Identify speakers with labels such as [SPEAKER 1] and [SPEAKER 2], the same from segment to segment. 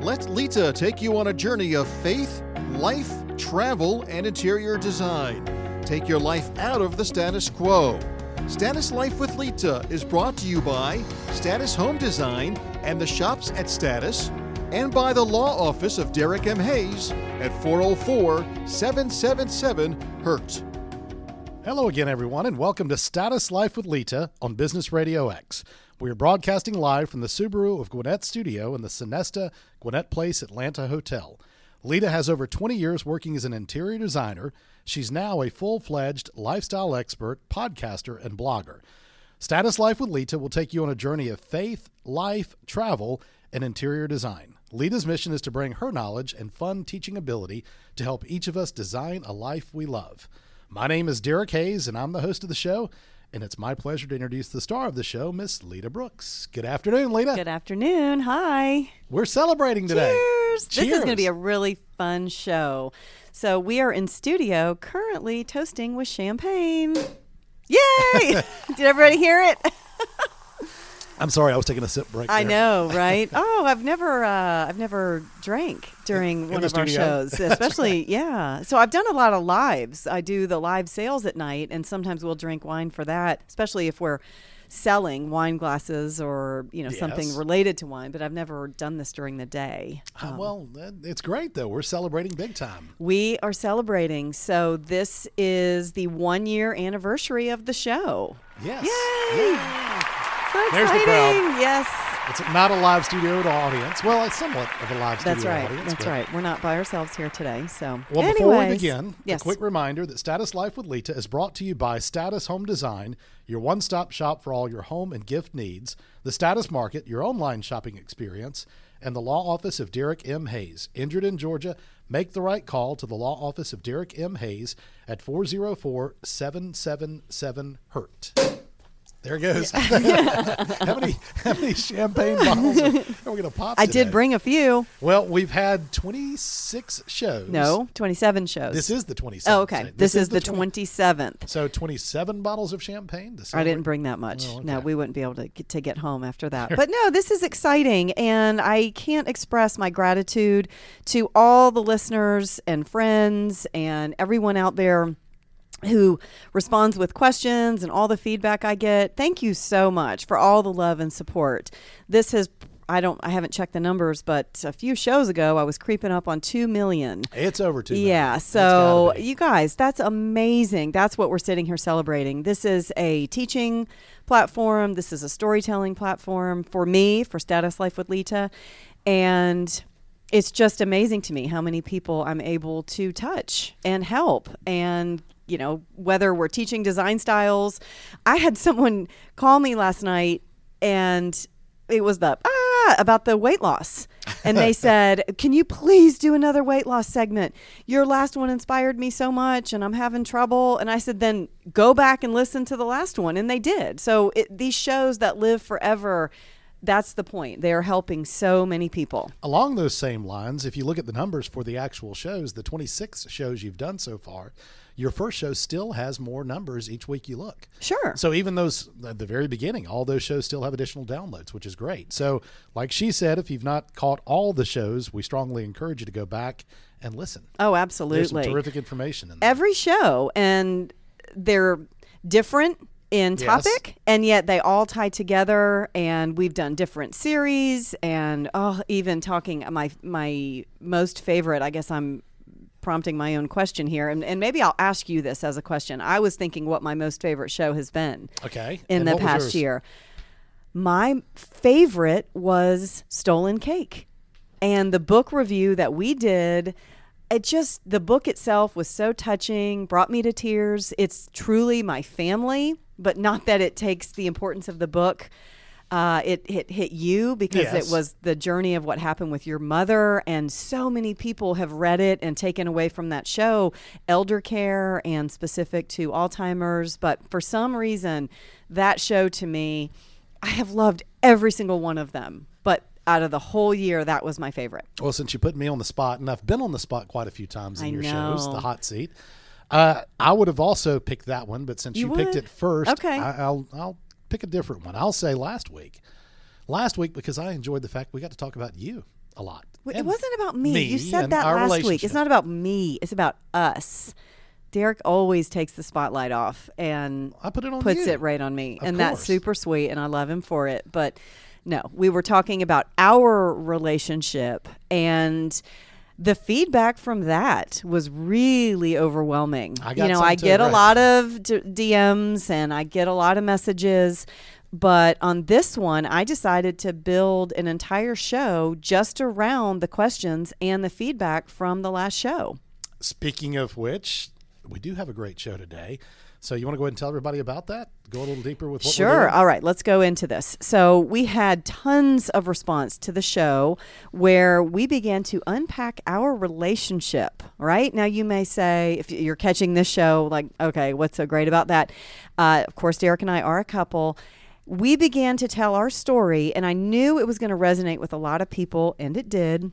[SPEAKER 1] Let Lita take you on a journey of faith, life, travel, and interior design. Take your life out of the status quo. Status Life with Lita is brought to you by Status Home Design and the shops at Status, and by the law office of Derek M. Hayes at 404 777 HURT.
[SPEAKER 2] Hello again, everyone, and welcome to Status Life with Lita on Business Radio X. We are broadcasting live from the Subaru of Gwinnett studio in the Sonesta Gwinnett Place Atlanta Hotel. Lita has over 20 years working as an interior designer. She's now a full fledged lifestyle expert, podcaster, and blogger. Status Life with Lita will take you on a journey of faith, life, travel, and interior design. Lita's mission is to bring her knowledge and fun teaching ability to help each of us design a life we love. My name is Derek Hayes, and I'm the host of the show. And it's my pleasure to introduce the star of the show, Miss Lita Brooks. Good afternoon, Lita.
[SPEAKER 3] Good afternoon. Hi.
[SPEAKER 2] We're celebrating today.
[SPEAKER 3] Cheers. This is going to be a really fun show. So, we are in studio currently toasting with champagne. Yay! Did everybody hear it?
[SPEAKER 2] I'm sorry, I was taking a sip break.
[SPEAKER 3] I
[SPEAKER 2] there.
[SPEAKER 3] know, right? Oh, I've never, uh, I've never drank during
[SPEAKER 2] in
[SPEAKER 3] one
[SPEAKER 2] the
[SPEAKER 3] of our shows, especially yeah. So I've done a lot of lives. I do the live sales at night, and sometimes we'll drink wine for that, especially if we're selling wine glasses or you know something related to wine. But I've never done this during the day.
[SPEAKER 2] Uh, well, it's great though. We're celebrating big time.
[SPEAKER 3] We are celebrating. So this is the one year anniversary of the show.
[SPEAKER 2] Yes.
[SPEAKER 3] Yay!
[SPEAKER 2] Yeah.
[SPEAKER 3] So
[SPEAKER 2] There's the crowd.
[SPEAKER 3] Yes.
[SPEAKER 2] It's not a live studio audience. Well, it's somewhat of a live studio
[SPEAKER 3] That's right.
[SPEAKER 2] audience.
[SPEAKER 3] That's right. We're not by ourselves here today. So,
[SPEAKER 2] Well, before we begin,
[SPEAKER 3] yes.
[SPEAKER 2] a quick reminder that Status Life with Lita is brought to you by Status Home Design, your one stop shop for all your home and gift needs, the Status Market, your online shopping experience, and the law office of Derek M. Hayes. Injured in Georgia, make the right call to the law office of Derek M. Hayes at 404 777 HURT. There it goes. how many how many champagne bottles are, are we going to pop?
[SPEAKER 3] I
[SPEAKER 2] today?
[SPEAKER 3] did bring a few.
[SPEAKER 2] Well, we've had 26 shows.
[SPEAKER 3] No, 27 shows.
[SPEAKER 2] This is the 27th.
[SPEAKER 3] Oh, okay.
[SPEAKER 2] Say,
[SPEAKER 3] This, is, the
[SPEAKER 2] 20
[SPEAKER 3] 27th.
[SPEAKER 2] So 27 bottles of champagne
[SPEAKER 3] I didn't bring that much.
[SPEAKER 2] Oh,
[SPEAKER 3] No, we wouldn't be able to get, to get home after that. But no, this is exciting. And I can't express my gratitude to all the listeners and friends and everyone out there who responds with questions and all the feedback I get. Thank you so much for all the love and support. This has I don't I haven't checked the numbers, but a few shows ago I was creeping up on 2 million.
[SPEAKER 2] It's over two.
[SPEAKER 3] Yeah,
[SPEAKER 2] That's
[SPEAKER 3] so you guys, that's amazing. That's what we're sitting here celebrating. This is a teaching platform, this is a storytelling platform for me, for Status Life with Lita. And it's just amazing to me how many people I'm able to touch and help. And, you know, whether we're teaching design styles, I had someone call me last night and it was the ah about the weight loss. And they said can you please do another weight loss segment? Your last one inspired me so much and i'm having trouble. And i said then go back and listen to the last one. And they did. So it, these shows that live forever that's the point. They are helping so many people.
[SPEAKER 2] Along those same lines, if you look at the numbers for the actual shows, the 26 shows you've done so far, your first show still has more numbers each week you look.
[SPEAKER 3] sure
[SPEAKER 2] So even those at the very beginning, all those shows still have additional downloads, which is great. So, like she said, if you've not caught all the shows, we strongly encourage you to go back and listen.
[SPEAKER 3] oh
[SPEAKER 2] There's
[SPEAKER 3] absolutely
[SPEAKER 2] some terrific information in there.
[SPEAKER 3] every show and they're different in
[SPEAKER 2] Yes.
[SPEAKER 3] topic and yet they all tie together and we've done different series and oh even talking my my most favorite i guess i'm prompting my own question here and, and maybe i'll ask you this as a question i was thinking what my most favorite show has been
[SPEAKER 2] Okay.
[SPEAKER 3] in
[SPEAKER 2] And
[SPEAKER 3] the past year. My favorite was Stolen Cake. And the book review that we did, it just, the book itself was so touching, brought me to tears. It's truly my family, but not that it takes the importance of the book. Uh, it, it hit you because
[SPEAKER 2] Yes.
[SPEAKER 3] it was the journey of what happened with your mother, and so many people have read it and taken away from that show elder care and specific to Alzheimer's. But for some reason, that show to me, I have loved every single one of them. But out of the whole year, that was my favorite.
[SPEAKER 2] Well, since you put me on the spot, and I've been on the spot quite a few times in
[SPEAKER 3] I
[SPEAKER 2] your shows, the hot seat. Uh, I would have also picked that one, but since you,
[SPEAKER 3] You
[SPEAKER 2] picked it first,
[SPEAKER 3] Okay.
[SPEAKER 2] I, I'll I'll pick a different one. I'll say last week, last week because I enjoyed the fact we got to talk about you a lot.
[SPEAKER 3] It wasn't about me.
[SPEAKER 2] me
[SPEAKER 3] You said that last week. It's not about me. It's about us. Derek always takes the spotlight off and
[SPEAKER 2] I put it on
[SPEAKER 3] puts
[SPEAKER 2] you.
[SPEAKER 3] it right on me.
[SPEAKER 2] Of
[SPEAKER 3] and that's super sweet and I love him for it. But no, we were talking about our relationship and the feedback from that was really overwhelming.
[SPEAKER 2] I got
[SPEAKER 3] you know, I
[SPEAKER 2] too,
[SPEAKER 3] get a lot of d- DMs and I get a lot of messages. But on this one, I decided to build an entire show just around the questions and the feedback from the last show.
[SPEAKER 2] Speaking of which, we do have a great show today. So you want to go ahead and tell everybody about that? Go a little deeper with what we're
[SPEAKER 3] Sure. All right, let's go into this. So, we had tons of response to the show where we began to unpack our relationship, right? Now, you may say, if you're catching this show, like, okay, what's so great about that? Uh, of course, Derek and I are a couple. We began to tell our story, and I knew it was going to resonate with a lot of people, and it did.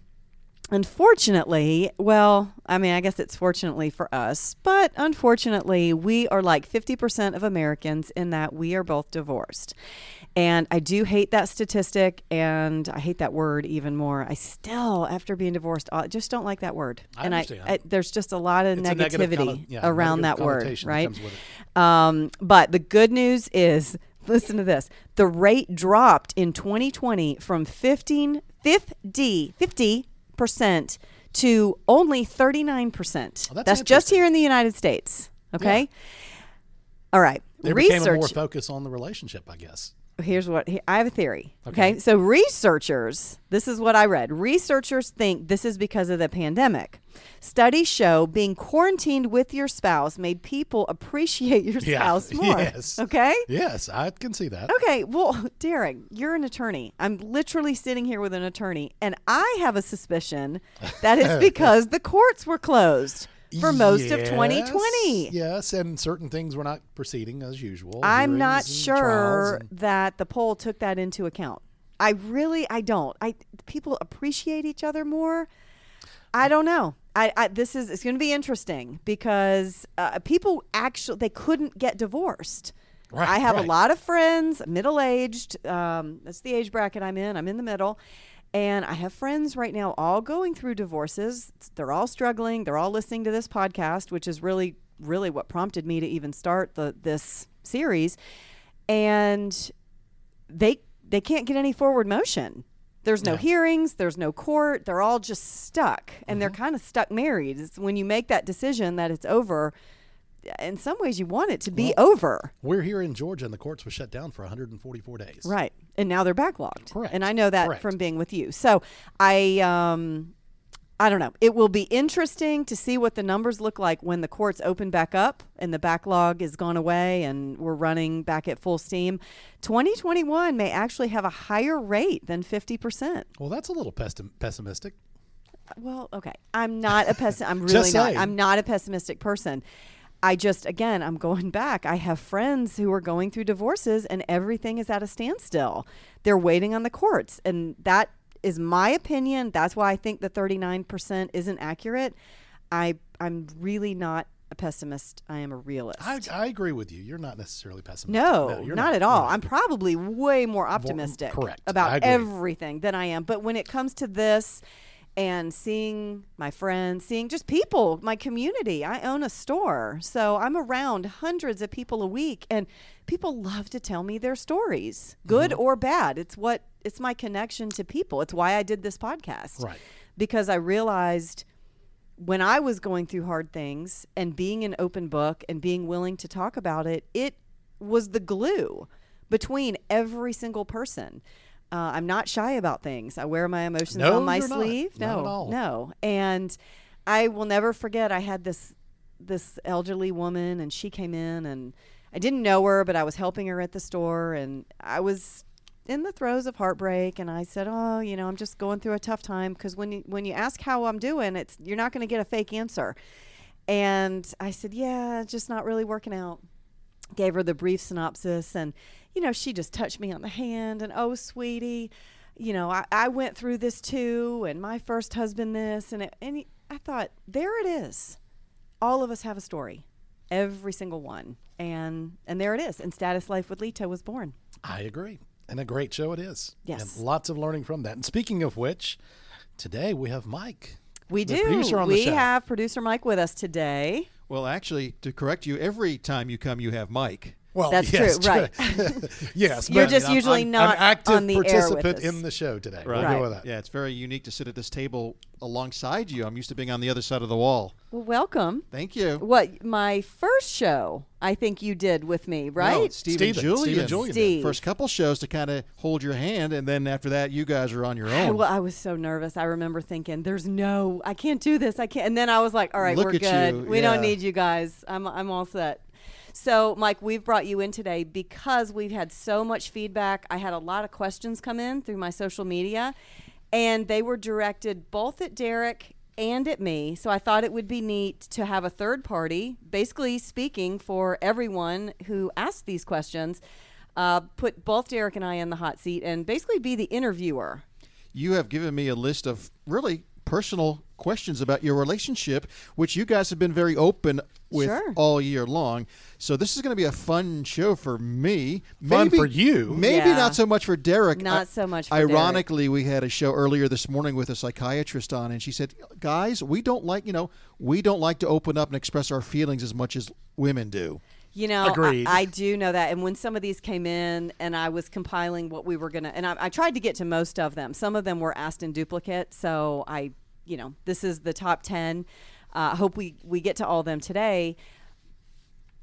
[SPEAKER 3] Unfortunately, well, I mean, I guess it's fortunately for us, but unfortunately, we are like 50% of Americans in that we are both divorced. And I do hate that statistic, and I hate that word even more. I still, after being divorced, I just don't like that word.
[SPEAKER 2] I
[SPEAKER 3] and
[SPEAKER 2] understand.
[SPEAKER 3] I, there's just a lot of
[SPEAKER 2] It's
[SPEAKER 3] negativity
[SPEAKER 2] yeah,
[SPEAKER 3] around that word,
[SPEAKER 2] that
[SPEAKER 3] right?
[SPEAKER 2] it.
[SPEAKER 3] Um, but the good news is, listen to this: the rate dropped in 2020 from 15, 50, 50 percent to only 39 percent.
[SPEAKER 2] Oh, that's
[SPEAKER 3] that's just here in the United States. Okay. All right.
[SPEAKER 2] There became more
[SPEAKER 3] Research.
[SPEAKER 2] focus on the relationship, I guess.
[SPEAKER 3] Here's what he- I have a theory. Okay.
[SPEAKER 2] Okay.
[SPEAKER 3] So, researchers, this is what I read. Researchers think this is because of the pandemic. Studies show being quarantined with your spouse made people appreciate your
[SPEAKER 2] Yeah.
[SPEAKER 3] spouse more.
[SPEAKER 2] Yes.
[SPEAKER 3] Okay.
[SPEAKER 2] Yes, I can see that.
[SPEAKER 3] Okay, well, Derek, you're an attorney. I'm literally sitting here with an attorney, and I have a suspicion that it's because the courts were closed for most of 2020.
[SPEAKER 2] Yes, and certain things were not proceeding as usual.
[SPEAKER 3] I'm not sure
[SPEAKER 2] and-
[SPEAKER 3] that the poll took that into account. I really, I don't. I people appreciate each other more. I don't know. I, I this is it's going to be interesting because uh, people actually they couldn't get divorced.
[SPEAKER 2] Right,
[SPEAKER 3] I have a lot of friends, middle aged. Um, that's the age bracket I'm in. I'm in the middle. And I have friends right now all going through divorces. They're all struggling. They're all listening to this podcast, which is really, really what prompted me to even start the this series. And they they can't get any forward motion. There's no hearings, there's no court. They're all just stuck, and they're mm-hmm. kind of stuck married. It's when you make that decision that it's over. In some ways, you want it to be over.
[SPEAKER 2] We're here in Georgia, and the courts were shut down for 144 days.
[SPEAKER 3] Right. And now they're backlogged.
[SPEAKER 2] Correct.
[SPEAKER 3] And I know that
[SPEAKER 2] Correct.
[SPEAKER 3] from being with you. So I um I don't know. It will be interesting to see what the numbers look like when the courts open back up and the backlog is gone away and we're running back at full steam. 2021 may actually have a higher rate than 50%.
[SPEAKER 2] Well, that's a little pessim- pessimistic.
[SPEAKER 3] Well, okay. I'm not a pessimist. I'm really not. I'm not a pessimistic person. I just, again, I'm going back. I have friends who are going through divorces and everything is at a standstill. They're waiting on the courts. And that is my opinion. That's why I think the 39% isn't accurate. I, I'm really not a pessimist. I am a realist.
[SPEAKER 2] I, I agree with you. You're not necessarily pessimistic.
[SPEAKER 3] No,
[SPEAKER 2] you're
[SPEAKER 3] not, at all.
[SPEAKER 2] not.
[SPEAKER 3] I'm probably way more optimistic
[SPEAKER 2] correct.
[SPEAKER 3] About everything than I am. But when it comes to this and seeing my friends, seeing just people, my community, I own a store. So I'm around hundreds of people a week and people love to tell me their stories, good
[SPEAKER 2] Mm-hmm.
[SPEAKER 3] or bad. It's what it's my connection to people. It's why I did this podcast.
[SPEAKER 2] Right.
[SPEAKER 3] Because I realized when I was going through hard things and being an open book and being willing to talk about it, it was the glue between every single person. Uh, I'm not shy about things. I wear my emotions
[SPEAKER 2] No,
[SPEAKER 3] on my
[SPEAKER 2] not.
[SPEAKER 3] sleeve.
[SPEAKER 2] Not
[SPEAKER 3] No,
[SPEAKER 2] at all.
[SPEAKER 3] no. And I will never forget. I had this this elderly woman, and she came in, and I didn't know her, but I was helping her at the store, and I was in the throes of heartbreak and I said, "Oh, you know, I'm just going through a tough time because when you, when you ask how I'm doing, it's you're not going to get a fake answer." And I said, "Yeah, just not really working out." Gave her the brief synopsis and you know, she just touched me on the hand and, "Oh, sweetie, you know, I, I went through this too and my first husband this and it, and he- I thought, "There it is. All of us have a story." Every single one. And and there it is. And Status Life with Lita was born.
[SPEAKER 2] I agree. And a great show it is.
[SPEAKER 3] Yes.
[SPEAKER 2] And lots of learning from that. And speaking of which, Today we have Mike.
[SPEAKER 3] We do.
[SPEAKER 2] producer on the
[SPEAKER 3] we have producer Mike with us today.
[SPEAKER 1] Well, actually, to correct you, every time you come, you have Mike.
[SPEAKER 2] Well,
[SPEAKER 3] That's
[SPEAKER 2] yes,
[SPEAKER 3] true, right.
[SPEAKER 2] yes,
[SPEAKER 3] You're
[SPEAKER 2] but
[SPEAKER 3] just
[SPEAKER 2] I'm-
[SPEAKER 3] usually
[SPEAKER 2] I'm,
[SPEAKER 3] not
[SPEAKER 2] an active
[SPEAKER 3] on the air with
[SPEAKER 2] participant in the show today.
[SPEAKER 1] Right.
[SPEAKER 2] We'll
[SPEAKER 3] Right.
[SPEAKER 2] go with that.
[SPEAKER 1] Yeah, it's very unique to sit at this table alongside you. I'm used to being on the other side of the wall.
[SPEAKER 3] Well, welcome.
[SPEAKER 1] Thank you.
[SPEAKER 3] What my first show I think you did with me, right?
[SPEAKER 1] it's Steve
[SPEAKER 2] Steven,
[SPEAKER 1] and Julian.
[SPEAKER 2] Steven Julian.
[SPEAKER 3] Steve.
[SPEAKER 1] First couple shows to kind of hold your hand, and then after that, you guys are on your own.
[SPEAKER 3] well, I was so nervous. I remember thinking, "There's no, I can't do this. I can't." And then I was like, "All right,
[SPEAKER 1] Look
[SPEAKER 3] we're good.
[SPEAKER 1] you,
[SPEAKER 3] We don't need you guys. I'm, I'm all set." So, Mike, we've brought you in today because we've had so much feedback. I had a lot of questions come in through my social media, and they were directed both at Derek and at me. So I thought it would be neat to have a third party, basically speaking for everyone who asked these questions. Uh, put both Derek and I in the hot seat and basically be the interviewer.
[SPEAKER 1] you have given me a list of really personal questions about your relationship, which you guys have been very open with
[SPEAKER 3] Sure.
[SPEAKER 1] all year long. So this is going to be a fun show for me.
[SPEAKER 2] Fun for you.
[SPEAKER 1] Maybe
[SPEAKER 3] Yeah.
[SPEAKER 1] not so much for Derek.
[SPEAKER 3] Not
[SPEAKER 1] I-
[SPEAKER 3] so much for Derek.
[SPEAKER 1] Ironically, we had a show earlier this morning with a psychiatrist on, and she said, "Guys, we don't like you know we don't like to open up and express our feelings as much as women do."
[SPEAKER 3] You know, I,
[SPEAKER 2] Agreed.
[SPEAKER 3] I do know that. And when some of these came in and I was compiling what we were going to, and I, I tried to get to most of them. Some of them were asked in duplicate. So I, you know, this is the top 10. I uh, hope we, we get to all of them today.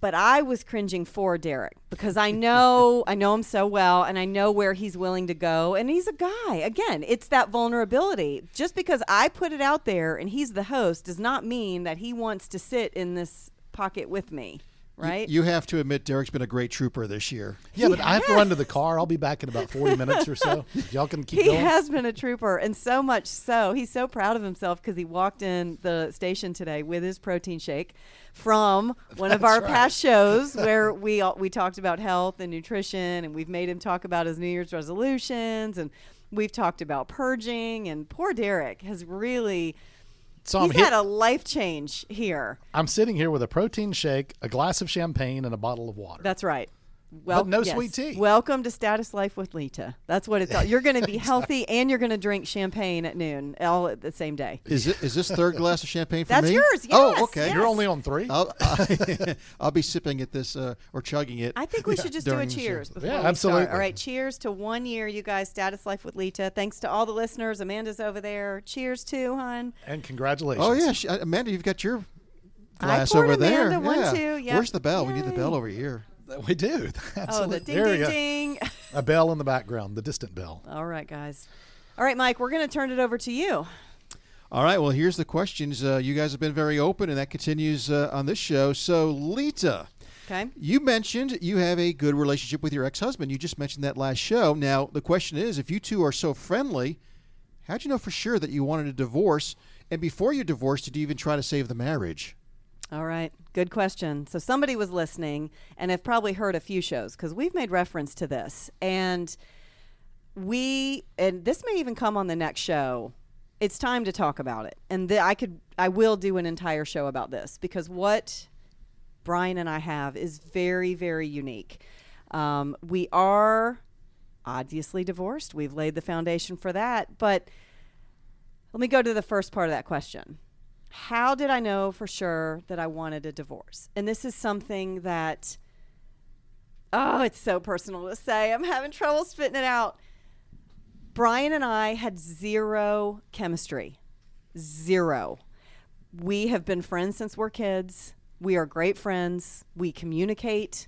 [SPEAKER 3] But I was cringing for Derek because I know I know him so well and I know where he's willing to go and he's a guy. Again, it's that vulnerability. Just because I put it out there and he's the host does not mean that he wants to sit in this pocket with me, right?
[SPEAKER 1] You have to admit, Derek's been a great trooper this year.
[SPEAKER 2] Yeah, but I have to run to the car. I'll be back in about 40 minutes or so. Y'all can keep going.
[SPEAKER 3] he
[SPEAKER 2] going.
[SPEAKER 3] has been a trooper and so much so he's so proud of himself because he walked in the station today with his protein shake from one of our
[SPEAKER 2] right.
[SPEAKER 3] past shows where we all, we talked about health and nutrition and we've made him talk about his new year's resolutions and we've talked about purging and poor derek has really
[SPEAKER 2] so I'm,
[SPEAKER 3] he's
[SPEAKER 2] hit,
[SPEAKER 3] had a life change here
[SPEAKER 2] I'm sitting here with a protein shake, a glass of champagne, and a bottle of water.
[SPEAKER 3] that's right well,
[SPEAKER 2] no
[SPEAKER 3] yes.
[SPEAKER 2] sweet tea.
[SPEAKER 3] Welcome to Status Life with Lita. That's what it's all. You're going to be healthy and you're going to drink champagne at noon, all at the same day.
[SPEAKER 1] Is it is this third glass of champagne for
[SPEAKER 3] That's
[SPEAKER 1] me?
[SPEAKER 3] That's yours,
[SPEAKER 1] Oh, okay.
[SPEAKER 3] yes.
[SPEAKER 2] You're only on three?
[SPEAKER 1] I'll, I'll be sipping at this uh, or chugging it.
[SPEAKER 3] I think we should just do a
[SPEAKER 1] during the show.
[SPEAKER 3] cheers before
[SPEAKER 2] Yeah,
[SPEAKER 3] we
[SPEAKER 2] absolutely.
[SPEAKER 3] start. All right, cheers to one year, you guys. Status Life with Lita. Thanks to all the listeners. Amanda's over there. Cheers to hun.
[SPEAKER 2] and congratulations.
[SPEAKER 1] Oh yeah, she, uh, Amanda, you've got your glass
[SPEAKER 3] poured
[SPEAKER 1] over there.
[SPEAKER 3] One,
[SPEAKER 1] yeah.
[SPEAKER 3] too. Yep.
[SPEAKER 1] Where's the bell? We need the bell over here.
[SPEAKER 2] We do.
[SPEAKER 3] Oh,
[SPEAKER 2] Absolutely.
[SPEAKER 3] the ding,
[SPEAKER 2] there we
[SPEAKER 3] ding,
[SPEAKER 2] go.
[SPEAKER 3] ding.
[SPEAKER 2] A bell in the background, the distant bell.
[SPEAKER 3] all right, guys. All right, Mike, we're going to turn it over to you.
[SPEAKER 1] All right. Well, here's the questions. Uh, you guys have been very open, and that continues uh, on this show. So, Lita,
[SPEAKER 3] Okay.
[SPEAKER 1] you mentioned you have a good relationship with your ex-husband. You just mentioned that last show. Now, the question is, if you two are so friendly, how'd you know for sure that you wanted a divorce? And before you divorced, did you even try to save the marriage?
[SPEAKER 3] All right. Good question. So somebody was listening and have probably heard a few shows because we've made reference to this. And we, and this may even come on the next show. It's time to talk about it. And I could, I will do an entire show about this because what Brian and I have is very, very unique. Um, we are obviously divorced. We've laid the foundation for that. But let me go to the first part of that question how did I know for sure that I wanted a divorce? And this is something that, oh, it's so personal to say. I'm having trouble spitting it out. Brian and I had zero chemistry. Zero. We have been friends since we're kids. We are great friends. We communicate.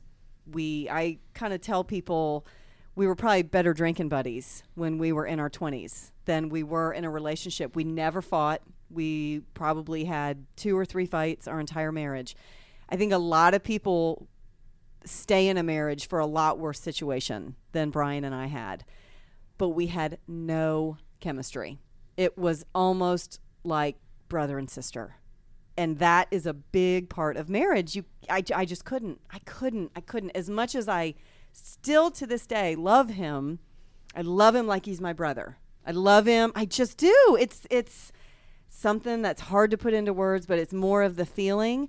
[SPEAKER 3] We I kind of tell people we were probably better drinking buddies when we were in our 20s than we were in a relationship. We never fought. We probably had two or three fights our entire marriage. I think a lot of people stay in a marriage for a lot worse situation than Brian and I had. But we had no chemistry. It was almost like brother and sister. And that is a big part of marriage. You I, I just couldn't. I couldn't. I couldn't as much as I still to this day love him. I love him like he's my brother. I love him. I just do. It's it's something that's hard to put into words, but it's more of the feeling.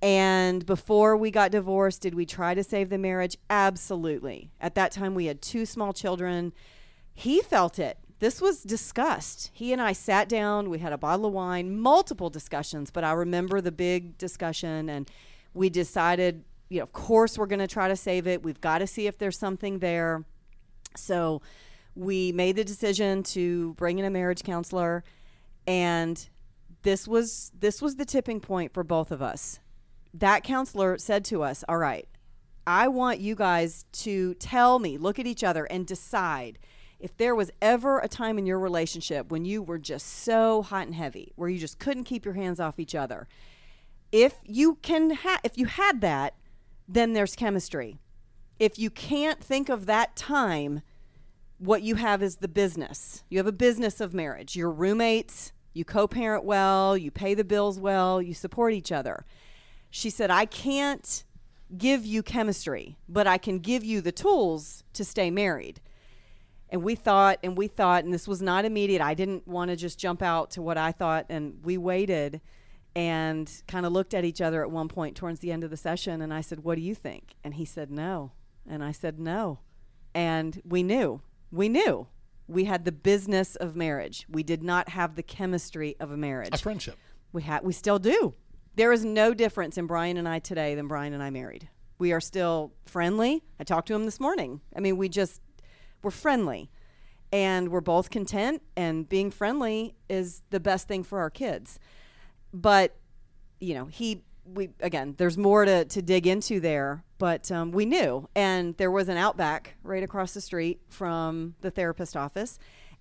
[SPEAKER 3] And before we got divorced, did we try to save the marriage? Absolutely. At that time, we had two small children. He felt it this was discussed. He and I sat down, we had a bottle of wine, multiple discussions, but I remember the big discussion and we decided, you know, of course we're going to try to save it. We've got to see if there's something there. So we made the decision to bring in a marriage counselor and this was this was the tipping point for both of us. That counselor said to us, "All right, I want you guys to tell me, look at each other and decide if there was ever a time in your relationship when you were just so hot and heavy, where you just couldn't keep your hands off each other. If you can ha- if you had that, then there's chemistry. If you can't think of that time, what you have is the business. You have a business of marriage. Your roommates, you co parent well, you pay the bills well, you support each other. She said, I can't give you chemistry, but I can give you the tools to stay married. And we thought, and we thought, and this was not immediate. I didn't want to just jump out to what I thought, and we waited and kind of looked at each other at one point towards the end of the session. And I said, What do you think? And he said, No. And I said, No. And we knew. We knew. We had the business of marriage. We did not have the chemistry of a marriage.
[SPEAKER 2] A friendship.
[SPEAKER 3] We had we still do. There is no difference in Brian and I today than Brian and I married. We are still friendly. I talked to him this morning. I mean, we just we're friendly. And we're both content and being friendly is the best thing for our kids. But you know, he we again, there's more to, to dig into there, but um, we knew. And there was an outback right across the street from the therapist office.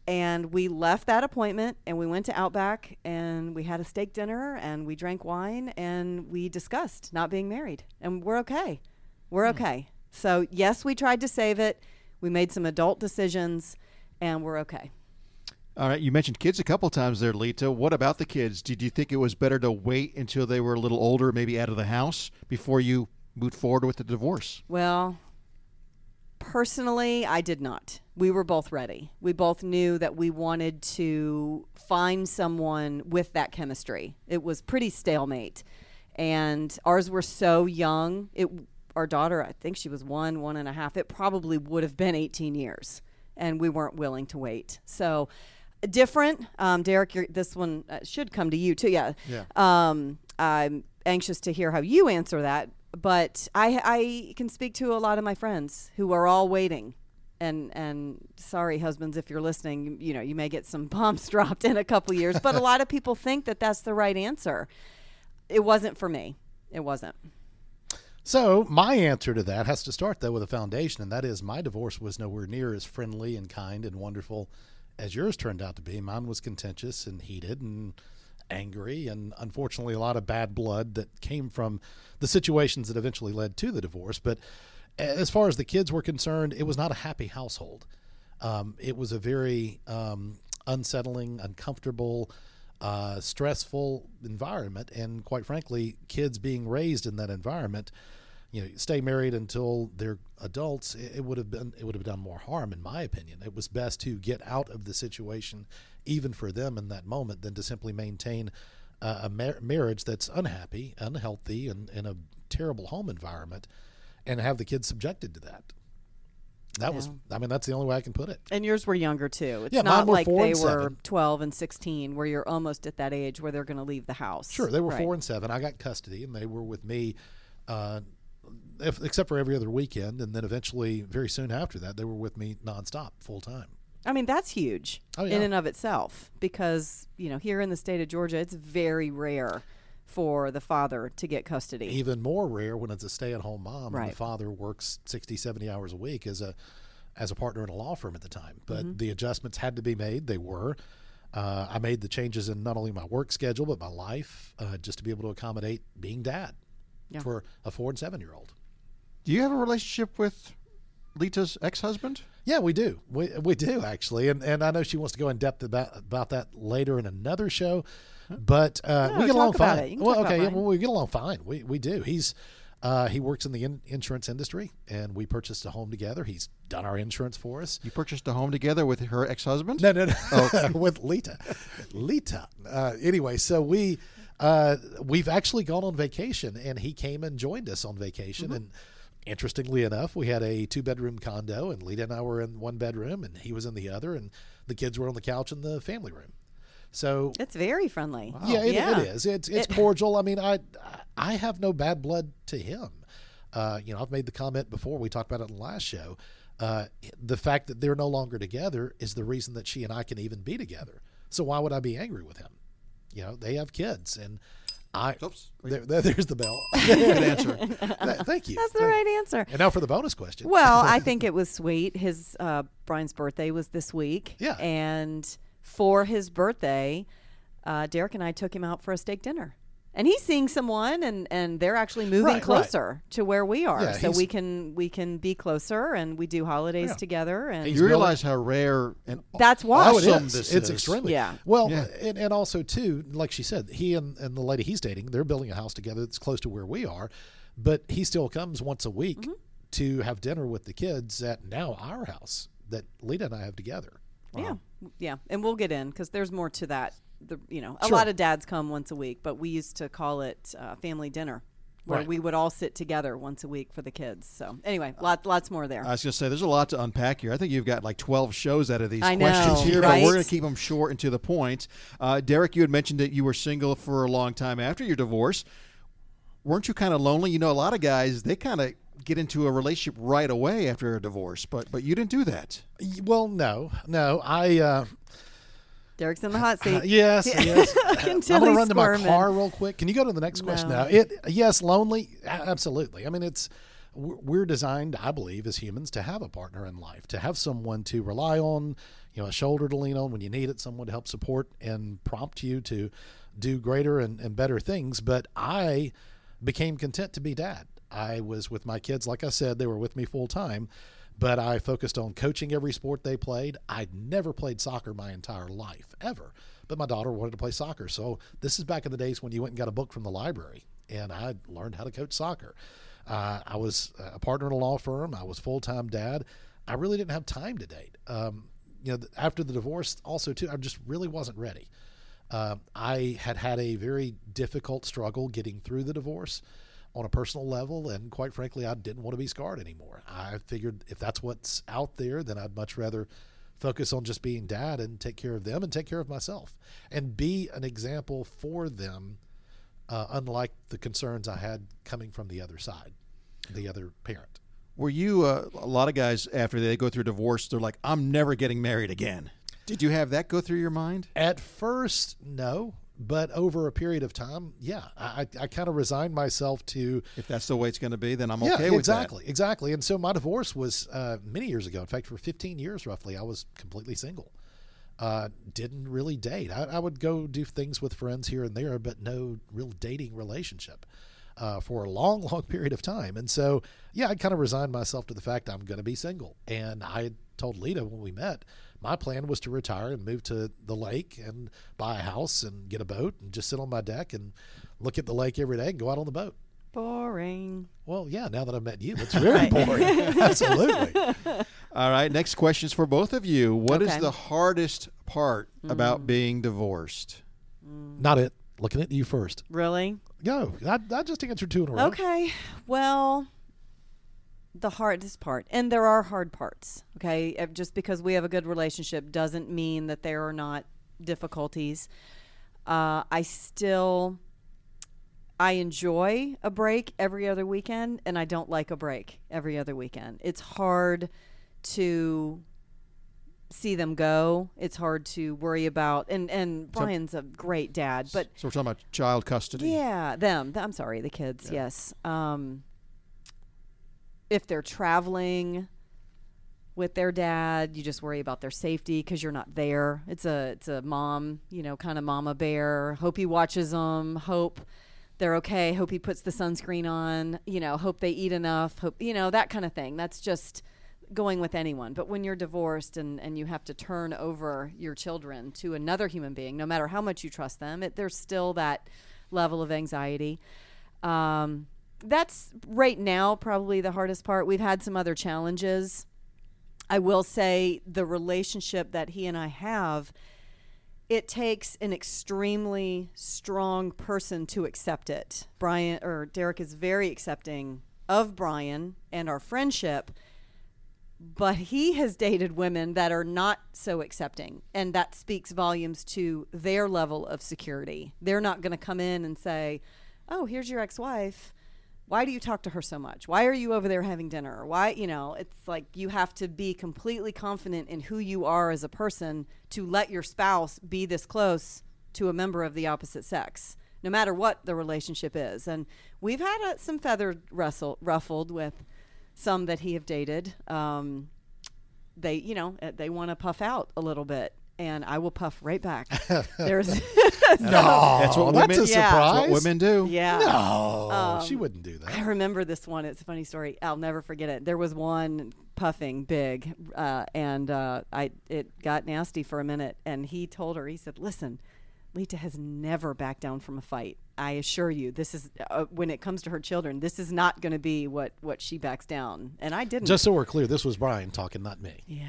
[SPEAKER 3] And we left that appointment and we went to Outback and we had a steak dinner and we drank wine and we discussed not being married. And we're okay. We're
[SPEAKER 2] Hmm.
[SPEAKER 3] okay. So, yes, we tried to save it. We made some adult decisions and we're okay.
[SPEAKER 1] All right, you mentioned kids a couple times there, Lita. What about the kids? Did you think it was better to wait until they were a little older, maybe out of the house, before you moved forward with the divorce?
[SPEAKER 3] Well, personally, I did not. We were both ready. We both knew that we wanted to find someone with that chemistry. It was pretty stalemate. And ours were so young. It our daughter, I think she was one, one and a half. It probably would have been 18 years, and we weren't willing to wait. So different. Um, Derek, you're, this one uh, should come to you too. Yeah.
[SPEAKER 2] Yeah.
[SPEAKER 3] Um, I'm anxious to hear how you answer that, but I I can speak to a lot of my friends who are all waiting. And and sorry, husbands, if you're listening, you, you know you may get some bombs dropped in a couple years. But a lot of people think that that's the right answer. It wasn't for me. It wasn't.
[SPEAKER 2] So my answer to that has to start though with a foundation, and that is my divorce was nowhere near as friendly and kind and wonderful as yours turned out to be. Mine was contentious and heated and angry, and unfortunately a lot of bad blood that came from the situations that eventually led to the divorce. But as far as the kids were concerned, it was not a happy household. Um, it was a very um, unsettling, uncomfortable, uh, stressful environment, and quite frankly, kids being raised in that environment, you know, stay married until they're adults. It, it would have been it would have done more harm, in my opinion. It was best to get out of the situation, even for them in that moment, than to simply maintain uh, a mar- marriage that's unhappy, unhealthy, and in a terrible home environment, and have the kids subjected to that. That was, I mean, that's the only way I can put it.
[SPEAKER 3] And yours were younger too. It's
[SPEAKER 2] Yeah,
[SPEAKER 3] not like they were 12 and 16 where you're almost at that age where they're going to leave the house.
[SPEAKER 2] Sure, they were
[SPEAKER 3] Right.
[SPEAKER 2] four and seven. I got custody, and they were with me, uh, if, except for every other weekend. And then eventually, very soon after that, they were with me nonstop, full time.
[SPEAKER 3] I mean, that's huge
[SPEAKER 2] Oh,
[SPEAKER 3] in and of itself because, you know, here in the state of Georgia, it's very rare for the father to get custody.
[SPEAKER 2] Even more rare when it's a stay-at-home mom and the father works 60, 70 hours a week as a as a partner in a law firm at the time. But
[SPEAKER 3] Mm-hmm.
[SPEAKER 2] the adjustments had to be made. They were. Uh, I made the changes in not only my work schedule but my life, uh, just to be able to accommodate being dad
[SPEAKER 3] Yeah.
[SPEAKER 2] for a four and seven-year-old.
[SPEAKER 1] Do you have a relationship with Lita's ex-husband?
[SPEAKER 2] Yeah, we do. We we do actually, and and I know she wants to go in depth about about that later in another show, but uh,
[SPEAKER 3] No,
[SPEAKER 2] we get along fine.
[SPEAKER 3] it. You can
[SPEAKER 2] Well, okay, yeah, well, we get along fine. We we do. He's uh, he works in the in- insurance industry, and we purchased a home together. He's done our insurance for us.
[SPEAKER 1] You purchased a home together with her ex-husband?
[SPEAKER 2] No, no, no. with Lita, Lita. Uh, anyway, so we uh, we've actually gone on vacation, and he came and joined us on vacation. And interestingly enough, we had a two bedroom condo, and Lita and I were in one bedroom, and he was in the other. And the kids were on the couch in the family room. So
[SPEAKER 3] It's very friendly.
[SPEAKER 2] yeah, it,
[SPEAKER 3] Yeah.
[SPEAKER 2] it is. It's it's
[SPEAKER 3] It-
[SPEAKER 2] cordial. I mean, I I have no bad blood to him. Uh, you know, I've made the comment before. We talked about it in the last show. Uh, the fact that they're no longer together is the reason that she and I can even be together. So why would I be angry with him? You know, they have kids, and I.
[SPEAKER 1] Oops.
[SPEAKER 2] There, there- there's the bell.
[SPEAKER 1] Good answer.
[SPEAKER 2] Th- Thank you.
[SPEAKER 3] That's the
[SPEAKER 2] Thank-
[SPEAKER 3] right answer.
[SPEAKER 2] And now for the bonus question.
[SPEAKER 3] Well, I think it was sweet. His uh, Brian's birthday was this week.
[SPEAKER 2] Yeah.
[SPEAKER 3] And for his birthday, uh, Derek and I took him out for a steak dinner. And he's seeing someone, and, and they're actually moving
[SPEAKER 2] Right, right.
[SPEAKER 3] closer to where we are,
[SPEAKER 2] Yeah,
[SPEAKER 3] so we can we can be closer, and we do holidays
[SPEAKER 2] Yeah.
[SPEAKER 3] together, and
[SPEAKER 1] you realize how rare and
[SPEAKER 3] that's why.
[SPEAKER 1] Awesome
[SPEAKER 2] is.
[SPEAKER 1] this
[SPEAKER 2] it's
[SPEAKER 1] is.
[SPEAKER 2] extremely.
[SPEAKER 3] Yeah.
[SPEAKER 2] Well,
[SPEAKER 1] Yeah.
[SPEAKER 2] And, and also too, like she said, he and, and the lady he's dating, they're building a house together that's close to where we are, but he still comes once a week
[SPEAKER 3] Mm-hmm.
[SPEAKER 2] to have dinner with the kids at now our house that Lita and I have together.
[SPEAKER 3] Yeah, yeah, and we'll get in because there's more to that. The you know, a
[SPEAKER 2] Sure.
[SPEAKER 3] lot of dads come once a week, but we used to call it uh, family dinner, where
[SPEAKER 2] Right.
[SPEAKER 3] we would all sit together once a week for the kids. So anyway, lot, lots more there.
[SPEAKER 1] I was going to say, there's a lot to unpack here. I think you've got like 12 shows out of these
[SPEAKER 3] I
[SPEAKER 1] questions
[SPEAKER 3] know,
[SPEAKER 1] here, but we're going to keep them short and to the point. Uh, Derek, you had mentioned that you were single for a long time after your divorce. Weren't you kind of lonely? You know, a lot of guys, they kind of get into a relationship right away after a divorce, but but you didn't do that.
[SPEAKER 2] Well, no, no, I. Uh,
[SPEAKER 3] Derek's in the hot seat.
[SPEAKER 2] Uh, yes, yes. I'm to run to my car real quick. Can you go to the next question
[SPEAKER 3] No.
[SPEAKER 2] now? It yes, lonely, absolutely. I mean, it's we're we're designed, I believe, as humans, to have a partner in life, to have someone to rely on, you know, a shoulder to lean on when you need it, someone to help support and prompt you to do greater and, and better things. But I became content to be dad. I was with my kids, like I said, they were with me full time but I focused on coaching every sport they played. I'd never played soccer my entire life, ever. But my daughter wanted to play soccer. So this is back in the days when you went and got a book from the library, and I learned how to coach soccer. Uh, I was a partner in a law firm. I was full time dad. I really didn't have time to date. Um, you know, after the divorce, also too, I just really wasn't ready. Uh, I had had a very difficult struggle getting through the divorce on a personal level, and quite frankly, I didn't want to be scarred anymore. I figured if that's what's out there, then I'd much rather focus on just being dad and take care of them and take care of myself and be an example for them, uh, unlike the concerns I had coming from the other side, the other parent.
[SPEAKER 1] Were you uh, a lot of guys after they go through divorce? They're like, I'm never getting married again. Did you have that go through your mind?
[SPEAKER 2] At first, no. But over a period of time, yeah, I, I kind of resigned myself to
[SPEAKER 1] If that's the way it's going to be, then I'm
[SPEAKER 2] yeah,
[SPEAKER 1] okay with it.
[SPEAKER 2] Yeah, exactly, exactly. And so my divorce was uh, many years ago. In fact, for 15 years roughly, I was completely single. Uh, didn't really date. I, I would go do things with friends here and there, but no real dating relationship uh, for a long, long period of time. And so, yeah, I kind of resigned myself to the fact I'm going to be single. And I told Lita when we met, my plan was to retire and move to the lake and buy a house and get a boat and just sit on my deck and look at the lake every day and go out on the boat.
[SPEAKER 3] Boring.
[SPEAKER 2] Well, yeah, now that I've met you, it's very boring. Absolutely.
[SPEAKER 1] All right, next question is for both of you. What is
[SPEAKER 3] Okay.
[SPEAKER 1] the hardest part about mm. being divorced? Mm.
[SPEAKER 2] Not it. Looking at you first.
[SPEAKER 3] Really?
[SPEAKER 2] Go. I, I just answered two in a row.
[SPEAKER 3] Okay. Well, the hardest part, and there are hard parts. Okay, just because we have a good relationship doesn't mean that there are not difficulties. Uh, I still, I enjoy a break every other weekend, and I don't like a break every other weekend. It's hard to see them go. It's hard to worry about, and and Brian's a great dad, but
[SPEAKER 1] So we're talking about child custody.
[SPEAKER 3] yeah, them. th- I'm sorry, the kids. Yes. Um, if they're traveling with their dad, you just worry about their safety because you're not there. It's a it's a mom, you know, kind of mama bear. Hope he watches them. Hope they're okay. Hope he puts the sunscreen on. You know, hope they eat enough. Hope you know that kind of thing. That's just going with anyone. But when you're divorced and, and you have to turn over your children to another human being, no matter how much you trust them, it, there's still that level of anxiety. Um, that's right now probably the hardest part. We've had some other challenges. I will say the relationship that he and I have, it takes an extremely strong person to accept it. Brian or Derek is very accepting of Brian and our friendship but he has dated women that are not so accepting and that speaks volumes to their level of security they're not going to come in and say oh here's your ex-wife why do you talk to her so much? Why are you over there having dinner? Why you know it's like you have to be completely confident in who you are as a person to let your spouse be this close to a member of the opposite sex no matter what the relationship is. And we've had uh, some feather rustle, ruffled with some that he have dated, um, they you know uh, they want to puff out a little bit, and I will puff right back. There's
[SPEAKER 2] no,
[SPEAKER 1] That's what
[SPEAKER 2] that's
[SPEAKER 1] women-
[SPEAKER 2] a
[SPEAKER 3] Yeah.
[SPEAKER 2] surprise.
[SPEAKER 1] That's what women do.
[SPEAKER 3] yeah.
[SPEAKER 2] No, she wouldn't do that.
[SPEAKER 3] I remember this one. It's a funny story. I'll never forget it. There was one puffing big, uh, and uh, I it got nasty for a minute. And he told her, he said, "Listen, Lita has never backed down from a fight. I assure you, this is uh, when it comes to her children. This is not going to be what what she backs down." And I didn't.
[SPEAKER 2] Just so we're clear, this was Brian talking, not me.
[SPEAKER 3] yeah,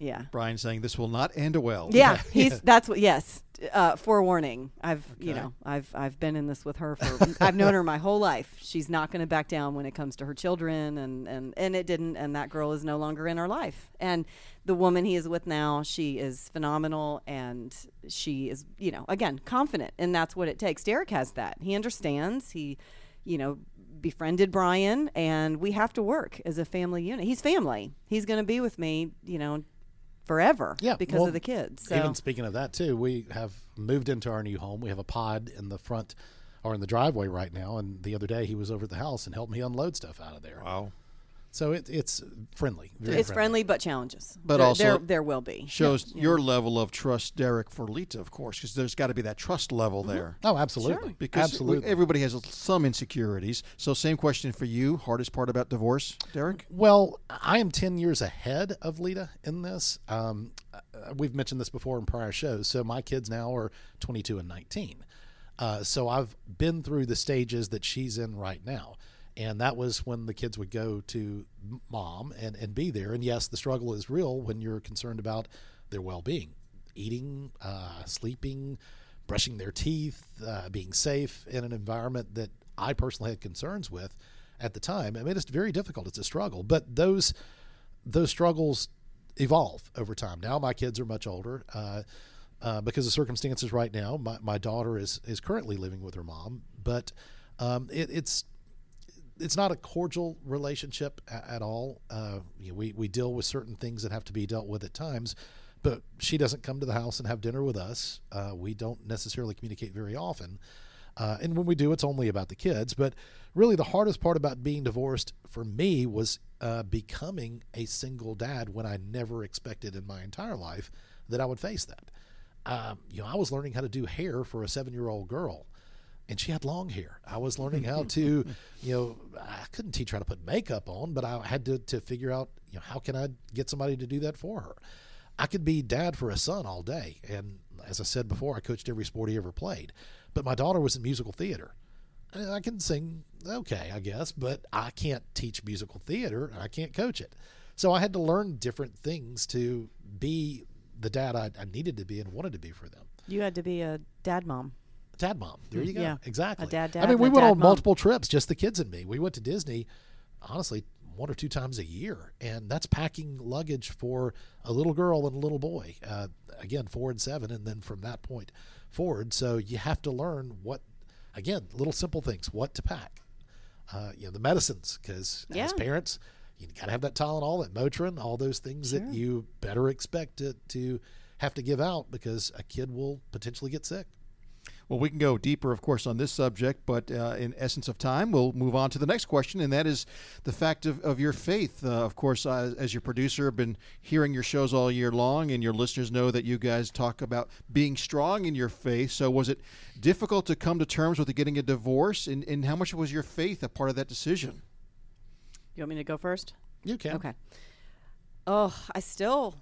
[SPEAKER 3] yeah.
[SPEAKER 1] Brian saying this will not end well.
[SPEAKER 3] Yeah, he's that's what. Yes, uh, forewarning. I've you know I've I've been in this with her for I've known her my whole life. She's not going to back down when it comes to her children, and and and it didn't. And that girl is no longer in our life. And the woman he is with now, she is phenomenal, and she is you know again confident, and that's what it takes. Derek has that. He understands. He, you know. Befriended Brian, and we have to work as a family unit. He's family. He's going to be with me, you know, forever
[SPEAKER 2] Yeah,
[SPEAKER 3] because
[SPEAKER 2] well,
[SPEAKER 3] of the kids. So.
[SPEAKER 2] Even speaking of that too, we have moved into our new home. We have a pod in the front or in the driveway right now. And the other day he was over at the house and helped me unload stuff out of there.
[SPEAKER 1] Wow.
[SPEAKER 2] So it, it's friendly.
[SPEAKER 3] it's friendly but challenges.
[SPEAKER 1] But
[SPEAKER 3] there,
[SPEAKER 1] also-
[SPEAKER 3] there, there will be.
[SPEAKER 1] Shows your level of trust, Derek, for Lita, of course, because there's got to be that trust level there.
[SPEAKER 2] Oh, absolutely.
[SPEAKER 1] Because
[SPEAKER 2] absolutely.
[SPEAKER 1] everybody has some insecurities. So, same question for you. Hardest part about divorce, Derek?
[SPEAKER 2] Well, I am 10 years ahead of Lita in this. Um, uh, we've mentioned this before in prior shows. So my kids now are 22 and 19. Uh, so I've been through the stages that she's in right now. And that was when the kids would go to mom and, and be there. And yes, the struggle is real when you're concerned about their well being, eating, uh, sleeping, brushing their teeth, uh, being safe in an environment that I personally had concerns with at the time. I mean, it's very difficult. It's a struggle, but those those struggles evolve over time. Now my kids are much older. Uh, uh, because of circumstances right now, my, my daughter is is currently living with her mom, but um, it, it's it's not a cordial relationship a- at all. Uh, you know, we we deal with certain things that have to be dealt with at times, but she doesn't come to the house and have dinner with us. Uh, we don't necessarily communicate very often, uh, and when we do, it's only about the kids. But really, the hardest part about being divorced for me was uh, becoming a single dad when I never expected in my entire life that I would face that. Um, you know, I was learning how to do hair for a seven-year-old girl and she had long hair. I was learning how to, you know, I couldn't teach her how to put makeup on, but I had to, to figure out, you know, how can I get somebody to do that for her? I could be dad for a son all day. And as I said before, I coached every sport he ever played. But my daughter was in musical theater. And I can sing okay, I guess, but I can't teach musical theater and I can't coach it. So I had to learn different things to be the dad I, I needed to be and wanted to be for them.
[SPEAKER 3] You had to be a dad mom.
[SPEAKER 2] Dad mom. There you go.
[SPEAKER 3] Yeah.
[SPEAKER 2] Exactly.
[SPEAKER 3] A dad dad
[SPEAKER 2] I mean, we went on
[SPEAKER 3] mom.
[SPEAKER 2] multiple trips, just the kids and me. We went to Disney, honestly, one or two times a year, and that's packing luggage for a little girl and a little boy. Uh, again, four and seven, and then from that point forward. So you have to learn what, again, little simple things, what to pack. Uh, you know, the medicines, because
[SPEAKER 3] Yeah.
[SPEAKER 2] as parents, you got to have that Tylenol, that Motrin, all those things that you better expect it to have to give out because a kid will potentially get sick.
[SPEAKER 1] Well, we can go deeper, of course, on this subject, but uh, in essence of time, we'll move on to the next question, and that is the fact of, of your faith. Uh, of course, uh, as your producer, I've been hearing your shows all year long, and your listeners know that you guys talk about being strong in your faith. So, was it difficult to come to terms with getting a divorce, and, and how much was your faith a part of that decision?
[SPEAKER 3] You want me to go first?
[SPEAKER 2] You can.
[SPEAKER 3] Okay. Oh, I still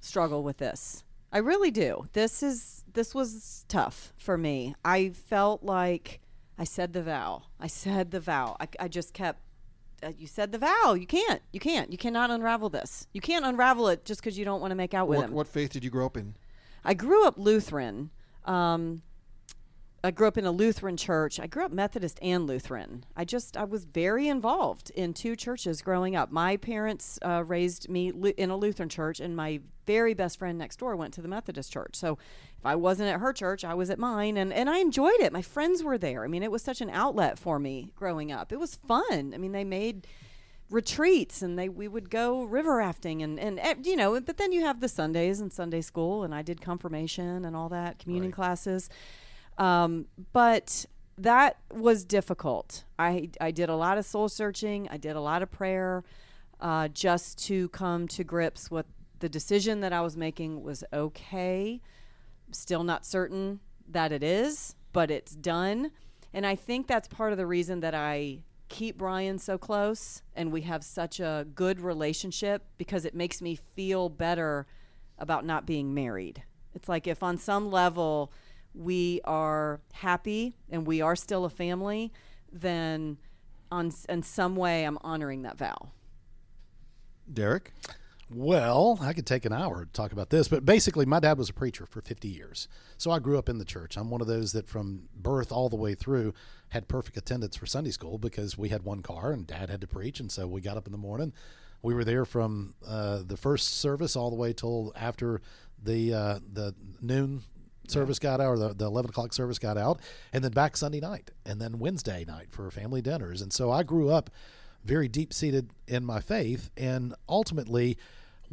[SPEAKER 3] struggle with this. I really do. This is this was tough for me. I felt like I said the vow. I said the vow. I, I just kept. Uh, you said the vow. You can't. You can't. You cannot unravel this. You can't unravel it just because you don't want to make out with
[SPEAKER 1] What,
[SPEAKER 3] him.
[SPEAKER 1] what faith did you grow up in?
[SPEAKER 3] I grew up Lutheran. Um, I grew up in a Lutheran church. I grew up Methodist and Lutheran. I just I was very involved in two churches growing up. My parents uh, raised me in a Lutheran church, and my very best friend next door went to the Methodist church. So if I wasn't at her church, I was at mine, and and I enjoyed it. My friends were there. I mean, it was such an outlet for me growing up. It was fun. I mean, they made retreats and they we would go river rafting and and eh, you know but then you have the sundays and sunday school and i did confirmation and all that communion
[SPEAKER 2] Right.
[SPEAKER 3] classes um, but that was difficult I, I did a lot of soul searching i did a lot of prayer uh, just to come to grips with the decision that i was making was okay still not certain that it is, but it's done. And I think that's part of the reason that I keep Brian so close and we have such a good relationship because it makes me feel better about not being married. It's like if on some level we are happy and we are still a family, then on in some way I'm honoring that vow.
[SPEAKER 1] Derek?
[SPEAKER 2] Well, I could take an hour to talk about this, but basically, my dad was a preacher for 50 years. So I grew up in the church. I'm one of those that from birth all the way through had perfect attendance for Sunday school because we had one car and dad had to preach. And so we got up in the morning. We were there from uh, the first service all the way till after the, uh, the noon service got out or the, the 11 o'clock service got out and then back sunday night and then wednesday night for family dinners and so i grew up very deep seated in my faith and ultimately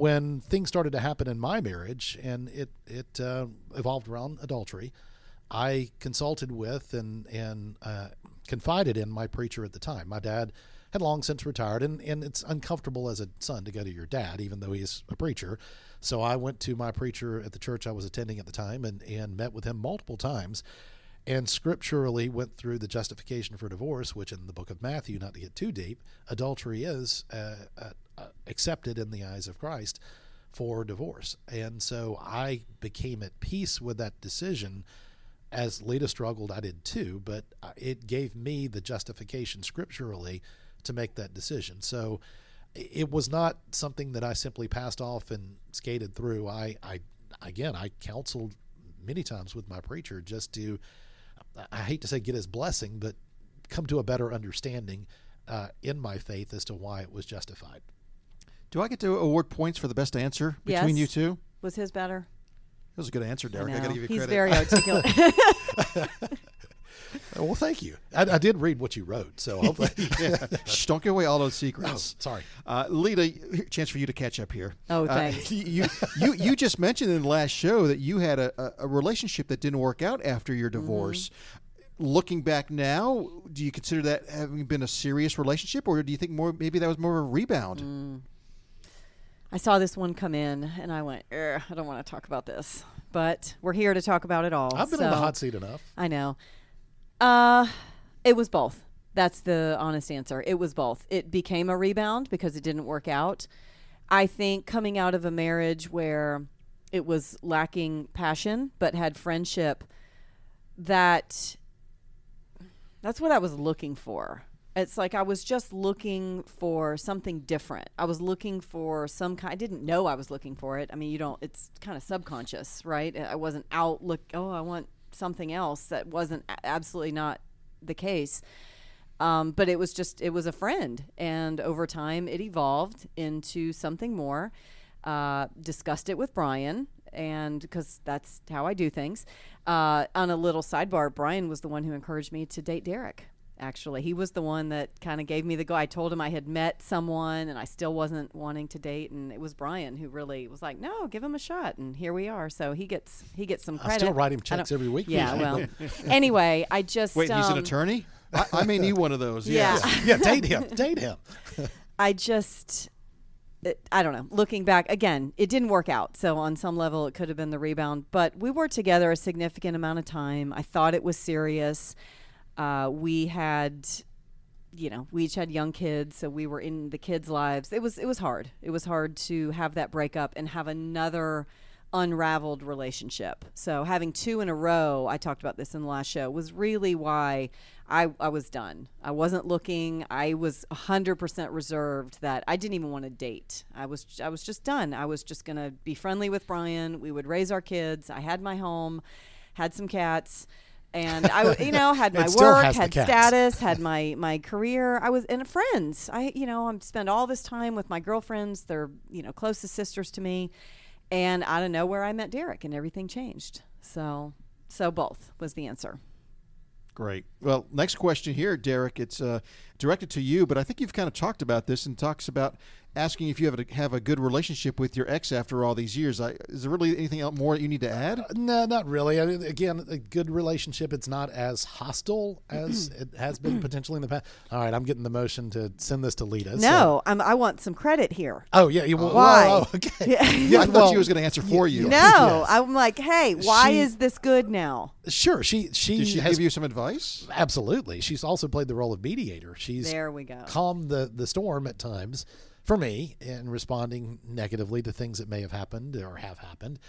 [SPEAKER 2] when things started to happen in my marriage and it it uh, evolved around adultery i consulted with and and uh, confided in my preacher at the time. My dad had long since retired and, and it's uncomfortable as a son to go to your dad even though he's a preacher. So i went to my preacher at the church i was attending at the time and, and met with him multiple times and scripturally went through the justification for divorce, which in the book of Matthew, not to get too deep, adultery is uh, uh, uh, accepted in the eyes of Christ for divorce. And so I became at peace with that decision. As Lita struggled, I did too, but uh, it gave me the justification scripturally to make that decision. So it was not something that I simply passed off and skated through. I, I again, I counseled many times with my preacher just to I hate to say get his blessing, but come to a better understanding uh, in my faith as to why it was justified.
[SPEAKER 1] Do I get to award points for the best answer between
[SPEAKER 3] Yes.
[SPEAKER 1] you two?
[SPEAKER 3] Was his better?
[SPEAKER 1] That was a good answer, Derek. I,
[SPEAKER 3] know.
[SPEAKER 1] got to give you
[SPEAKER 3] He's
[SPEAKER 1] credit.
[SPEAKER 3] He's very articulate.
[SPEAKER 2] Oh, well, thank you. I, I did read what you wrote, so hopefully.
[SPEAKER 1] yeah. Shh, don't give away all those
[SPEAKER 2] oh,
[SPEAKER 1] secrets.
[SPEAKER 2] sorry.
[SPEAKER 1] Uh, Lita, chance for you to catch up here.
[SPEAKER 3] Oh,
[SPEAKER 1] Uh,
[SPEAKER 3] thanks.
[SPEAKER 1] you, you you just mentioned in the last show that you had a, a, a relationship that didn't work out after your
[SPEAKER 3] Mm-hmm.
[SPEAKER 1] divorce. Looking back now, do you consider that having been a serious relationship, or do you think more maybe that was more of a rebound?
[SPEAKER 3] Mm. I saw this one come in and I went, I don't want to talk about this. But we're here to talk about it all.
[SPEAKER 2] I've been on the hot seat enough.
[SPEAKER 3] I know. Uh, it was both. That's the honest answer. It was both. It became a rebound because it didn't work out. I think coming out of a marriage where it was lacking passion but had friendship, that that's what I was looking for. It's like I was just looking for something different. I was looking for some kind. I didn't know I was looking for it. I mean, you don't. It's kind of subconscious, right? I wasn't out look. Oh, I want something else. That wasn't absolutely not the case. Um, but it was just it was a friend, and over time it evolved into something more. Uh, discussed it with Brian, and because that's how I do things. Uh, on a little sidebar, Brian was the one who encouraged me to date Derek. Actually, he was the one that kind of gave me the go. I told him I had met someone, and I still wasn't wanting to date, and it was Brian who really was like, "No, give him a shot." And here we are. So he gets he gets some credit.
[SPEAKER 2] I
[SPEAKER 3] credit.
[SPEAKER 2] still write him checks every week.
[SPEAKER 3] Yeah, well. anyway, I just
[SPEAKER 1] Wait, he's an
[SPEAKER 3] um,
[SPEAKER 1] attorney. I, I may need one of those.
[SPEAKER 3] Yeah.
[SPEAKER 1] yes.
[SPEAKER 2] yeah, date him. Date him.
[SPEAKER 3] I just, it, I don't know. Looking back, again, it didn't work out. So on some level, it could have been the rebound. But we were together a significant amount of time. I thought it was serious. Uh, we had, you know, we each had young kids, so we were in the kids' lives. It was it was hard. It was hard to have that breakup and have another unraveled relationship. So having two in a row, I talked about this in the last show, was really why I, I was done. I wasn't looking. I was 100% reserved that I didn't even want to date. I was I was just done. I was just going to be friendly with Brian. We would raise our kids. I had my home, had some cats. And I, you know, had my work, had status, had my my career. I was and a friends. I, you know, I'm spend all this time with my girlfriends. They're, you know, closest sisters to me. And out of nowhere, I met Derek, and everything changed. So, so both was the answer.
[SPEAKER 1] Great. Well, next question here, Derek. It's uh, directed to you, but I think you've kind of talked about this and talks about asking if you have a, have a good relationship with your ex after all these years. I, is there really anything else more that you need to add?
[SPEAKER 2] Uh, no, not really. I mean, again, a good relationship. It's not as hostile as mm-hmm. it has been mm-hmm. potentially in the past. All right, I'm getting the motion to send this to Lita. so-
[SPEAKER 3] No, I'm, I want some credit here.
[SPEAKER 2] Oh yeah. You, well,
[SPEAKER 3] Why?
[SPEAKER 2] oh, okay.
[SPEAKER 3] Yeah.
[SPEAKER 1] I thought
[SPEAKER 2] well,
[SPEAKER 1] she was going to answer for you.
[SPEAKER 3] No,
[SPEAKER 2] Yes.
[SPEAKER 3] I'm like, hey, why
[SPEAKER 2] She-
[SPEAKER 3] is this good now?
[SPEAKER 2] Sure. She she,
[SPEAKER 1] Did she
[SPEAKER 2] has
[SPEAKER 1] give you some advice?
[SPEAKER 2] absolutely. She's also played the role of mediator. She's
[SPEAKER 3] There we go.
[SPEAKER 2] calmed the the storm at times for me in responding negatively to things that may have happened or have happened.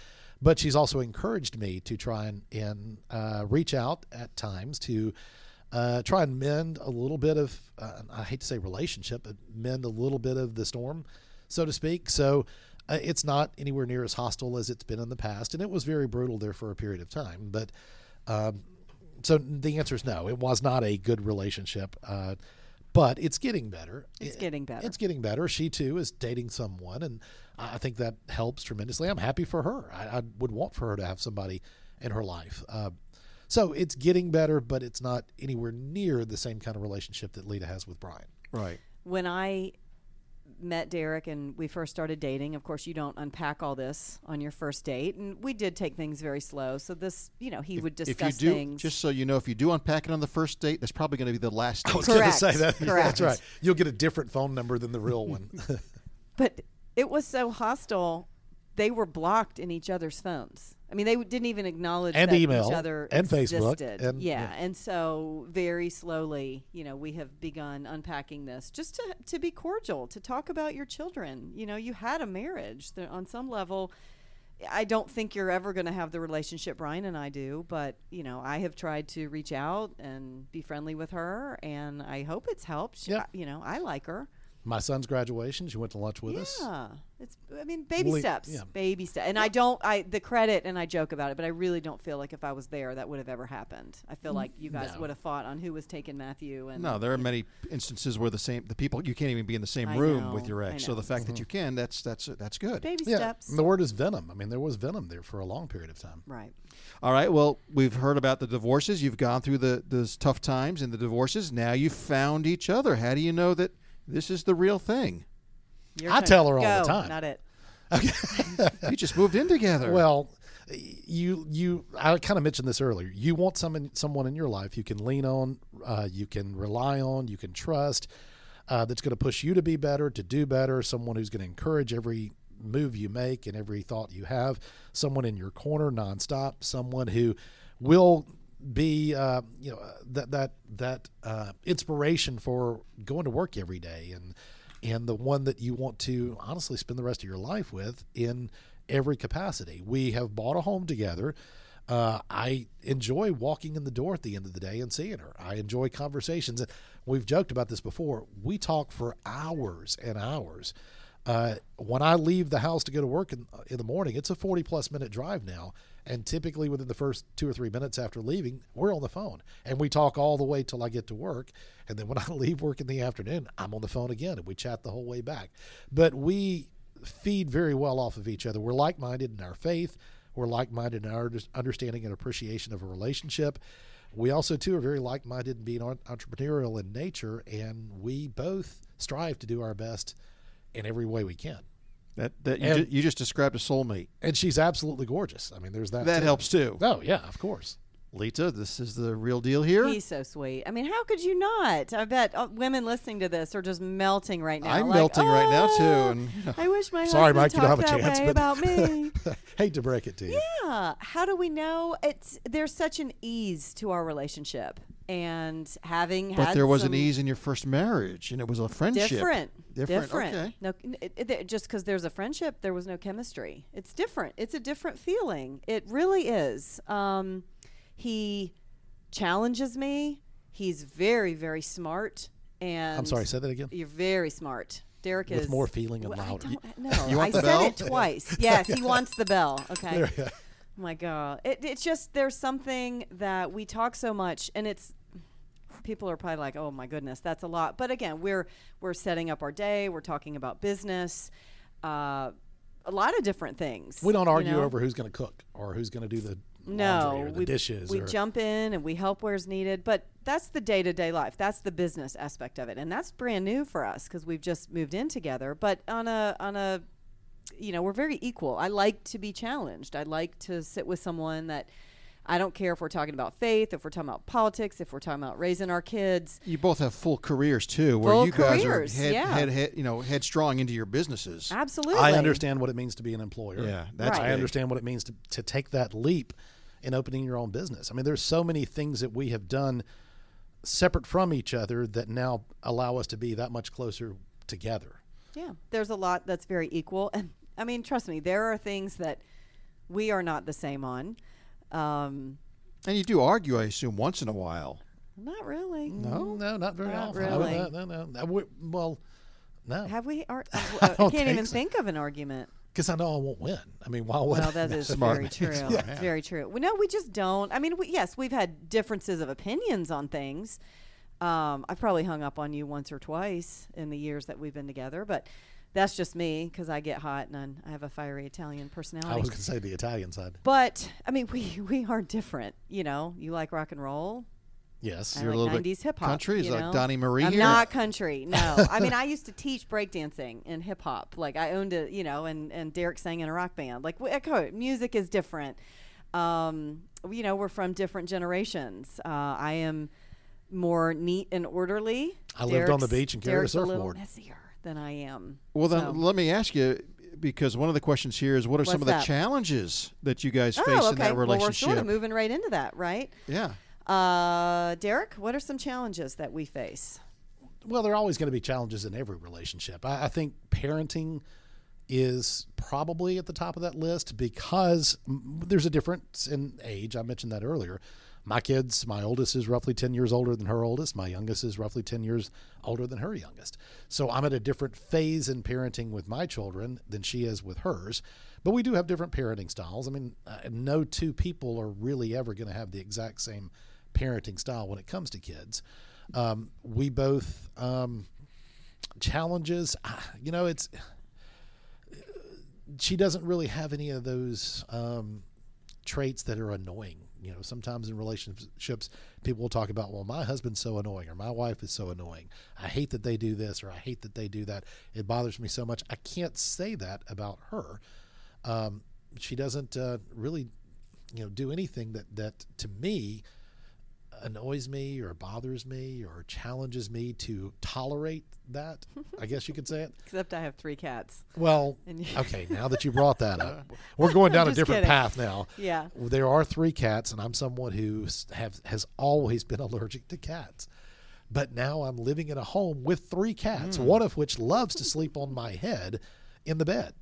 [SPEAKER 2] But she's also encouraged me to try and, and uh, reach out at times to uh, try and mend a little bit of, uh, I hate to say relationship, but mend a little bit of the storm, so to speak. So uh, it's not anywhere near as hostile as it's been in the past. And it was very brutal there for a period of time. But um, so the answer is no. It was not a good relationship, uh, but it's getting better.
[SPEAKER 3] It's
[SPEAKER 2] It-
[SPEAKER 3] getting better.
[SPEAKER 2] It's getting better. She too is dating someone, and I I think that helps tremendously. I'm happy for her. I, I would want for her to have somebody in her life. Uh, so it's getting better, but it's not anywhere near the same kind of relationship that Lita has with Brian.
[SPEAKER 1] Right.
[SPEAKER 3] when I met Derek and we first started dating, of course, you don't unpack all this on your first date, and we did take things very slow. So this, you know, he would
[SPEAKER 1] If
[SPEAKER 3] discuss
[SPEAKER 1] you do,
[SPEAKER 3] things.
[SPEAKER 1] just so you know, if you do unpack it on the first date, that's probably going to be the last date.
[SPEAKER 2] I was going to say that.
[SPEAKER 3] Correct.
[SPEAKER 2] That's right. You'll get a different phone number than the real one.
[SPEAKER 3] but it was so hostile. They were blocked in each other's phones. I mean, they didn't even acknowledge
[SPEAKER 2] And
[SPEAKER 3] that
[SPEAKER 2] email,
[SPEAKER 3] each other
[SPEAKER 2] and Facebook, and-
[SPEAKER 3] yeah,
[SPEAKER 2] yeah.
[SPEAKER 3] and so very slowly, you know, we have begun unpacking this just to to be cordial, to talk about your children. You know, you had a marriage. There, on some level, I don't think you're ever going to have the relationship Brian and I do, but you know, I have tried to reach out and be friendly with her, and I hope it's helped. She-
[SPEAKER 2] Yeah.
[SPEAKER 3] you know, I like her.
[SPEAKER 2] My son's graduation, she went to lunch with us.
[SPEAKER 3] Yeah, it's. I mean, baby
[SPEAKER 2] Le-
[SPEAKER 3] steps.
[SPEAKER 2] yeah.
[SPEAKER 3] Baby steps. And I don't. I the credit, and I joke about it, but I really don't feel like if I was there, that would have ever happened. I feel like you guys
[SPEAKER 2] No.
[SPEAKER 3] would have fought on who was taking Matthew. And
[SPEAKER 1] No, there are many instances where the same the people you can't even be in the same
[SPEAKER 3] I
[SPEAKER 1] room
[SPEAKER 3] know,
[SPEAKER 1] with your ex. So the fact that mm-hmm. you can, that's that's that's good.
[SPEAKER 3] baby
[SPEAKER 2] Yeah,
[SPEAKER 3] steps.
[SPEAKER 2] and the word is venom. I mean, there was venom there for a long period of time.
[SPEAKER 3] right.
[SPEAKER 1] All right. Well, we've heard about the divorces. You've gone through the those tough times and the divorces. Now you found each other. How do you know that this is the real thing?
[SPEAKER 3] Your
[SPEAKER 2] I
[SPEAKER 3] turn.
[SPEAKER 2] tell her all the time.
[SPEAKER 3] Not it.
[SPEAKER 1] you just moved in together.
[SPEAKER 2] Well, you you I kind of mentioned this earlier. You want someone someone in your life you can lean on, uh, you can rely on, you can trust. Uh, that's going to push you to be better, to do better. Someone who's going to encourage every move you make and every thought you have. Someone in your corner nonstop. Someone who will be uh, you know that that that uh, inspiration for going to work every day and and the one that you want to honestly spend the rest of your life with in every capacity. We have bought a home together. Uh, I enjoy walking in the door at the end of the day and seeing her. I enjoy conversations. We've joked about this before. We talk for hours and hours. Uh, when I leave the house to go to work in, in the morning, it's a 40 plus minute drive now. And typically within the first two or three minutes after leaving, we're on the phone and we talk all the way till I get to work. And then when I leave work in the afternoon, I'm on the phone again and we chat the whole way back. But we feed very well off of each other. We're like minded in our faith, we're like minded in our understanding and appreciation of a relationship. We also, too, are very like minded in being entrepreneurial in nature, and we both strive to do our best in every way we can.
[SPEAKER 1] That that you,
[SPEAKER 2] and-
[SPEAKER 1] ju- you just described a soulmate.
[SPEAKER 2] And she's absolutely gorgeous. I mean, there's that.
[SPEAKER 1] That
[SPEAKER 2] too.
[SPEAKER 1] helps too.
[SPEAKER 2] Oh, yeah, of course.
[SPEAKER 1] Lita, this is the real deal here.
[SPEAKER 3] He's so sweet. I mean, how could you not? I bet uh, women listening to this are just melting right now.
[SPEAKER 1] I'm
[SPEAKER 3] like,
[SPEAKER 1] melting right now, too,
[SPEAKER 3] "Oh,
[SPEAKER 1] and-
[SPEAKER 3] I wish my
[SPEAKER 2] Sorry,
[SPEAKER 3] husband
[SPEAKER 2] Mike, you don't
[SPEAKER 3] talked
[SPEAKER 2] have a
[SPEAKER 3] that
[SPEAKER 2] chance,
[SPEAKER 3] way
[SPEAKER 2] but-
[SPEAKER 3] about me.
[SPEAKER 2] Hate to break it to you.
[SPEAKER 3] Yeah. How do we know it's there's such an ease to our relationship and having
[SPEAKER 1] but
[SPEAKER 3] had
[SPEAKER 1] there was an ease in your first marriage, and it was a friendship.
[SPEAKER 3] different
[SPEAKER 1] Different. Okay.
[SPEAKER 3] no it, it, just because there's a friendship there was no chemistry it's different it's a different feeling it really is um, he challenges me he's very very smart and
[SPEAKER 2] I'm sorry, say that again.
[SPEAKER 3] you're very smart Derek
[SPEAKER 2] With
[SPEAKER 3] is
[SPEAKER 2] more feeling and
[SPEAKER 3] Well, I
[SPEAKER 2] louder.
[SPEAKER 3] don't- No,
[SPEAKER 1] You want
[SPEAKER 3] I
[SPEAKER 1] the
[SPEAKER 3] said
[SPEAKER 1] bell?
[SPEAKER 3] it twice. Yes, he wants the bell. Okay. My God, it, it's just there's something that we talk so much, and it's people are probably like, "Oh my goodness, that's a lot." But again, we're we're setting up our day. We're talking about business, uh, a lot of different things.
[SPEAKER 2] We don't
[SPEAKER 3] you
[SPEAKER 2] argue
[SPEAKER 3] know?
[SPEAKER 2] over who's going to cook or who's going to do the
[SPEAKER 3] no
[SPEAKER 2] laundry or the
[SPEAKER 3] we,
[SPEAKER 2] dishes.
[SPEAKER 3] We jump in and we help where's needed, but that's the day to day life. That's the business aspect of it, and that's brand new for us because we've just moved in together. But on a on a you know we're very equal. I like to be challenged. I like to sit with someone that. I don't care if we're talking about faith, if we're talking about politics, if we're talking about raising our kids.
[SPEAKER 1] You both have full careers too, where
[SPEAKER 3] Full
[SPEAKER 1] you guys
[SPEAKER 3] careers,
[SPEAKER 1] are head,
[SPEAKER 3] yeah.
[SPEAKER 1] head, head, you know, headstrong into your businesses.
[SPEAKER 3] Absolutely.
[SPEAKER 2] I understand what it means to be an employer.
[SPEAKER 1] Yeah, that's
[SPEAKER 3] Right.
[SPEAKER 2] I understand what it means to, to take that leap in opening your own business. I mean, there's so many things that we have done separate from each other that now allow us to be that much closer together.
[SPEAKER 3] Yeah, there's a lot that's very equal, and I mean, trust me, there are things that we are not the same on. Um,
[SPEAKER 1] And you do argue, I assume, once in a while.
[SPEAKER 3] not really.
[SPEAKER 2] No, no, not very
[SPEAKER 3] Not
[SPEAKER 2] often.
[SPEAKER 3] Really.
[SPEAKER 2] No, no, no. I would- well, no,
[SPEAKER 3] Have we? Ar-
[SPEAKER 2] I
[SPEAKER 3] I can't
[SPEAKER 2] think
[SPEAKER 3] even
[SPEAKER 2] so.
[SPEAKER 3] think of an argument.
[SPEAKER 2] because I know I won't win. I mean, why would
[SPEAKER 3] Well,
[SPEAKER 2] I?
[SPEAKER 3] that is
[SPEAKER 1] Smart.
[SPEAKER 3] very true.
[SPEAKER 2] Yeah.
[SPEAKER 3] Very true. Well, no, we just don't. I mean, we, yes, we've had differences of opinions on things. Um, I've probably hung up on you once or twice in the years that we've been together, but that's just me because I get hot and I'm- I have a fiery Italian personality.
[SPEAKER 2] I was going to say the Italian side.
[SPEAKER 3] But I mean, we we are different. You know, you like rock and roll.
[SPEAKER 2] Yes.
[SPEAKER 3] I
[SPEAKER 1] You're a
[SPEAKER 3] like
[SPEAKER 1] little bit
[SPEAKER 3] 90s hip hop.
[SPEAKER 1] country? Is
[SPEAKER 3] you
[SPEAKER 1] like
[SPEAKER 3] know?
[SPEAKER 1] Donnie Marie
[SPEAKER 3] I'm
[SPEAKER 1] here?
[SPEAKER 3] not country. No, I mean I used to teach breakdancing and hip hop. Like I owned a, you know, and and Derek sang in a rock band. Like. Music is different. Um, you know, we're from different generations. Uh, I am more neat and orderly.
[SPEAKER 2] I lived on the beach and carried a
[SPEAKER 3] Derek's a little
[SPEAKER 2] surfboard.
[SPEAKER 3] messier than I am.
[SPEAKER 1] Well, then
[SPEAKER 3] So-
[SPEAKER 1] let me ask you, because one of the questions here is, what are some
[SPEAKER 3] What's
[SPEAKER 1] of the challenges that you guys face
[SPEAKER 3] Oh,
[SPEAKER 1] in
[SPEAKER 3] okay.
[SPEAKER 1] that
[SPEAKER 3] Well, we're sort of moving right into that, right?
[SPEAKER 1] yeah.
[SPEAKER 3] Uh, Derek, what are some challenges that we face?
[SPEAKER 2] Well, there are always going to be challenges in every relationship. I, I think parenting is probably at the top of that list because there's a difference in age. I mentioned that earlier. My kids, my oldest is roughly 10 years older than her oldest. My youngest is roughly 10 years older than her youngest. So I'm at a different phase in parenting with my children than she is with hers. But we do have different parenting styles. I mean, uh, no two people are really ever going to have the exact same parenting style when it comes to kids. Um, we both um, challenges. ah, You know, it's she doesn't really have any of those um, traits that are annoying. You know, sometimes in relationships, people will talk about, well, my husband's so annoying or my wife is so annoying. I hate that they do this or I hate that they do that. It bothers me so much. I can't say that about her. Um, she doesn't uh, really, you know, do anything that, that to me annoys me or bothers me or challenges me to tolerate that. I guess you could say it.
[SPEAKER 3] Except I have three cats.
[SPEAKER 2] Well, okay, now that you brought that up, we're going down a different
[SPEAKER 3] kidding.
[SPEAKER 2] path now.
[SPEAKER 3] Yeah.
[SPEAKER 2] There are three cats, and I'm someone who have has always been allergic to cats. But now I'm living in a home with three cats,
[SPEAKER 3] Hmm.
[SPEAKER 2] one of which loves to sleep on my head in the bed.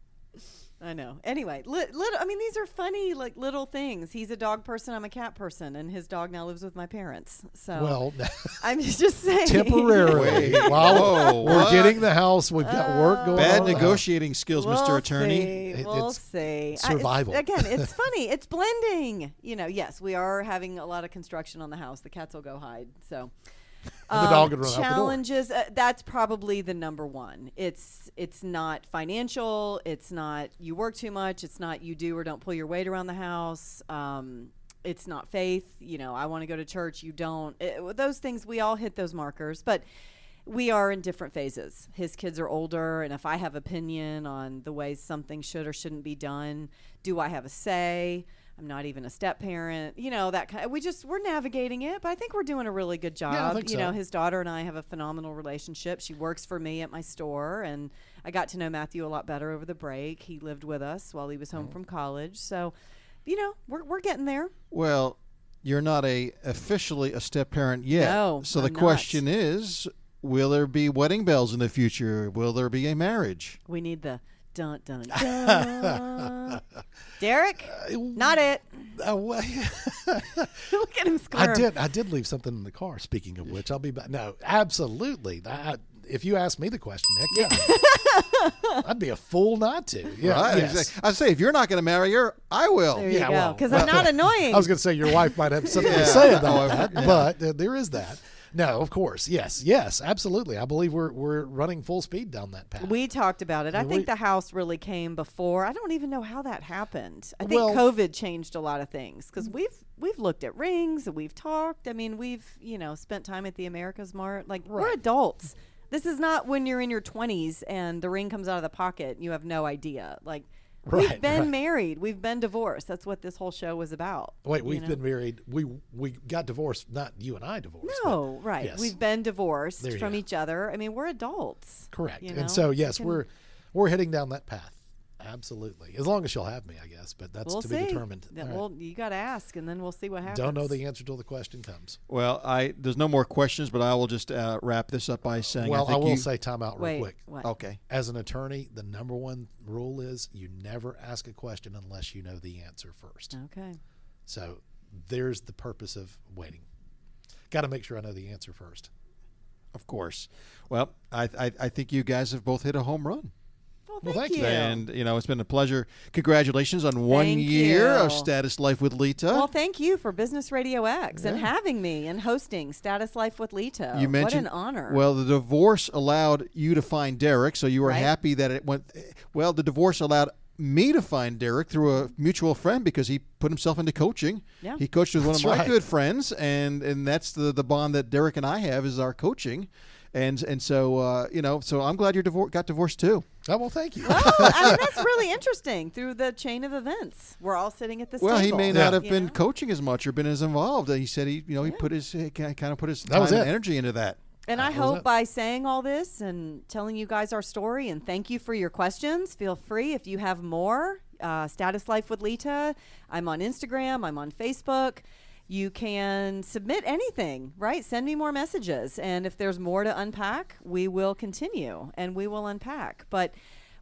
[SPEAKER 3] I know. Anyway, li- little. I mean, these are funny, like little things. He's a dog person. I'm a cat person, and his dog now lives with my parents. So,
[SPEAKER 2] Well,
[SPEAKER 3] I'm just saying.
[SPEAKER 2] temporarily, while
[SPEAKER 1] whoa,
[SPEAKER 2] we're
[SPEAKER 1] what?
[SPEAKER 2] getting the house, we've got work oh. going on.
[SPEAKER 1] Bad
[SPEAKER 2] on.
[SPEAKER 1] negotiating skills,
[SPEAKER 3] We'll
[SPEAKER 1] Mr. Attorney.
[SPEAKER 3] See.
[SPEAKER 2] It-
[SPEAKER 3] we'll
[SPEAKER 2] it's
[SPEAKER 3] see. I- it's-
[SPEAKER 2] survival.
[SPEAKER 3] again, it's funny. It's blending. You know, yes, we are having a lot of construction on the house. The cats will go hide. So.
[SPEAKER 2] The dog would run out the door.
[SPEAKER 3] challenges uh, that's probably the number one. It's it's not financial it's not you work too much it's not you do or don't pull your weight around the house um, it's not faith you know i want to go to church you don't. It- those things we all hit those markers but we are in different phases. His kids are older and if i have opinion on the way something should or shouldn't be done do i have a say i'm not even a step parent you know that kind we just we're navigating it but i think we're doing a really good job
[SPEAKER 2] Yeah,
[SPEAKER 3] you
[SPEAKER 2] so.
[SPEAKER 3] know his daughter and i have a phenomenal relationship she works for me at my store and i got to know matthew a lot better over the break he lived with us while he was home from college so you know we're, we're getting there
[SPEAKER 1] Well, you're not a officially a step parent yet.
[SPEAKER 3] No,
[SPEAKER 1] so
[SPEAKER 3] I'm
[SPEAKER 1] the
[SPEAKER 3] not.
[SPEAKER 1] question is, will there be wedding bells in the future? Will there be a marriage?
[SPEAKER 3] we need the dun dun dun derek not it
[SPEAKER 2] Uh, well,
[SPEAKER 3] look at him
[SPEAKER 2] I did. I did leave something in the car. Speaking of which, I'll be back. No, absolutely. I, if you ask me the question, Nick, yeah, I'd be a fool not to. Yeah,
[SPEAKER 1] Right?
[SPEAKER 2] yes.
[SPEAKER 1] I say, if you're not going to marry her, I will.
[SPEAKER 3] There you
[SPEAKER 2] Yeah,
[SPEAKER 3] go.
[SPEAKER 2] well,
[SPEAKER 3] Because I'm not annoying.
[SPEAKER 2] I was going to say your wife might have something
[SPEAKER 1] Yeah.
[SPEAKER 2] to say about
[SPEAKER 1] Oh,
[SPEAKER 2] that,
[SPEAKER 1] yeah.
[SPEAKER 2] but uh, there is that. No, of course, yes, yes, absolutely. I believe we're we're running full speed down that path.
[SPEAKER 3] We talked about it. I
[SPEAKER 2] Yeah,
[SPEAKER 3] think
[SPEAKER 2] we-
[SPEAKER 3] the house really came before. I don't even know how that happened. I think
[SPEAKER 2] Well-
[SPEAKER 3] COVID changed a lot of things because we've we've looked at rings and we've talked. I mean, we've you know spent time at the AmericasMart. Like we're adults. This is not when you're in your 20s and the ring comes out of the pocket and you have no idea. Like
[SPEAKER 2] Right,
[SPEAKER 3] we've been
[SPEAKER 2] right.
[SPEAKER 3] married, we've been divorced. That's what this whole show was about.
[SPEAKER 2] Wait, we've
[SPEAKER 3] know?
[SPEAKER 2] been married. We we got divorced. Not you and I divorced.
[SPEAKER 3] No, right.
[SPEAKER 2] yes.
[SPEAKER 3] We've been divorced from
[SPEAKER 2] go.
[SPEAKER 3] each other. I mean, we're adults.
[SPEAKER 2] correct.
[SPEAKER 3] you know?
[SPEAKER 2] And so yes,
[SPEAKER 3] can-
[SPEAKER 2] we're we're heading down that path. Absolutely, as long as she'll have me, I guess. But that's
[SPEAKER 3] We'll
[SPEAKER 2] to
[SPEAKER 3] see.
[SPEAKER 2] be determined.
[SPEAKER 3] Yeah,
[SPEAKER 2] All right.
[SPEAKER 3] Well, you got to ask, and then we'll see what happens.
[SPEAKER 2] Don't know the answer till the question comes.
[SPEAKER 1] Well, I there's no more questions, but I will just uh, wrap this up by saying,
[SPEAKER 2] well,
[SPEAKER 1] I,
[SPEAKER 2] I, will
[SPEAKER 1] you,
[SPEAKER 2] say time out real
[SPEAKER 3] Wait,
[SPEAKER 2] quick.
[SPEAKER 3] what?
[SPEAKER 1] okay.
[SPEAKER 2] As an attorney, the number one rule is you never ask a question unless you know the answer first.
[SPEAKER 3] Okay.
[SPEAKER 2] So there's the purpose of waiting. Got to make sure I know the answer first.
[SPEAKER 1] Of course. Well, I, I I think you guys have both hit a home run.
[SPEAKER 3] Well,
[SPEAKER 2] Well,
[SPEAKER 3] thank,
[SPEAKER 2] thank you.
[SPEAKER 3] you.
[SPEAKER 1] And you know, it's been a pleasure. Congratulations on one
[SPEAKER 3] Thank
[SPEAKER 1] year of. Status Life with Lita.
[SPEAKER 3] well, thank you for Business Radio X and having me and hosting Status Life with Lita.
[SPEAKER 1] you mentioned
[SPEAKER 3] what an honor.
[SPEAKER 1] Well, the divorce allowed you to find Derek, so you were
[SPEAKER 3] Right.
[SPEAKER 1] happy that it went. Well, the divorce allowed me to find Derek through a mutual friend because he put himself into coaching.
[SPEAKER 3] Yeah.
[SPEAKER 1] He coached with one of my
[SPEAKER 2] right.
[SPEAKER 1] good friends, and and that's the the bond that Derek and I have is our coaching, and and so uh, you know, so I'm glad you divor- got divorced too.
[SPEAKER 2] Oh well, thank you.
[SPEAKER 3] well, I mean, that's really interesting. Through the chain of events, we're all sitting at this
[SPEAKER 1] Well, he
[SPEAKER 3] table.
[SPEAKER 1] may
[SPEAKER 2] Yeah.
[SPEAKER 1] not have been
[SPEAKER 3] know?
[SPEAKER 1] coaching as much or been as involved. He said he, you know, he put his he kind of put his
[SPEAKER 2] That
[SPEAKER 1] time and energy into that.
[SPEAKER 3] And I
[SPEAKER 2] That was
[SPEAKER 3] hope
[SPEAKER 2] it.
[SPEAKER 3] by saying all this and telling you guys our story and thank you for your questions, feel free if you have more. Uh, Status Life with Lita. I'm on Instagram, I'm on Facebook. You can submit anything, right? Send me more messages. And if there's more to unpack, we will continue and we will unpack. But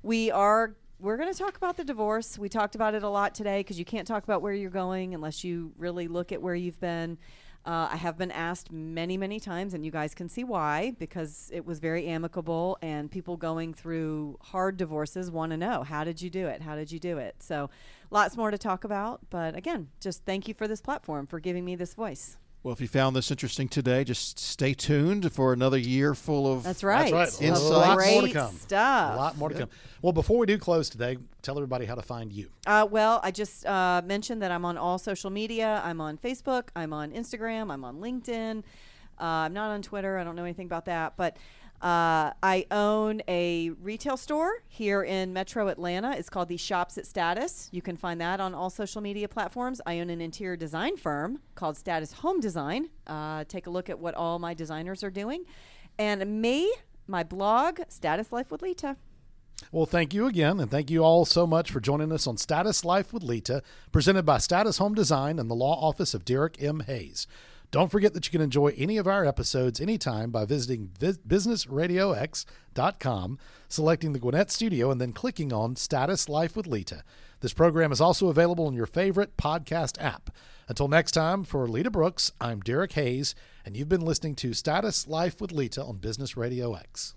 [SPEAKER 3] we are. We're going to talk about the divorce. We talked about it a lot today because you can't talk about where you're going unless you really look at where you've been. Uh, I have been asked many, many times, and you guys can see why, because it was very amicable, and people going through hard divorces want to know how did you do it? How did you do it? So, lots more to talk about. But again, just thank you for this platform, for giving me this voice.
[SPEAKER 1] Well, if you found this interesting today, just stay tuned for another year full of
[SPEAKER 3] That's right.
[SPEAKER 2] That's right.
[SPEAKER 1] Insights.
[SPEAKER 2] A lot more to come.
[SPEAKER 3] stuff.
[SPEAKER 2] A lot more to come. Well, before we do close today, tell everybody how to find you.
[SPEAKER 3] Uh, well, I just uh, mentioned that I'm on all social media. I'm on Facebook. I'm on Instagram. I'm on LinkedIn. Uh, I'm not on Twitter. I don't know anything about that. But uh, I own a retail store here in Metro Atlanta. It's called the Shops at Status. You can find that on all social media platforms. I own an interior design firm called Status Home Design. Uh, take a look at what all my designers are doing. And me, my blog, Status Life with Lita.
[SPEAKER 2] Well, thank you again, and thank you all so much for joining us on Status Life with Lita, presented by Status Home Design and the law office of Derek M. Hayes. Don't forget that you can enjoy any of our episodes anytime by visiting vis- businessradiox.com, selecting the Gwinnett Studio, and then clicking on Status Life with Lita. This program is also available in your favorite podcast app. Until next time, for Lita Brooks, I'm Derek Hayes, and you've been listening to Status Life with Lita on Business Radio X.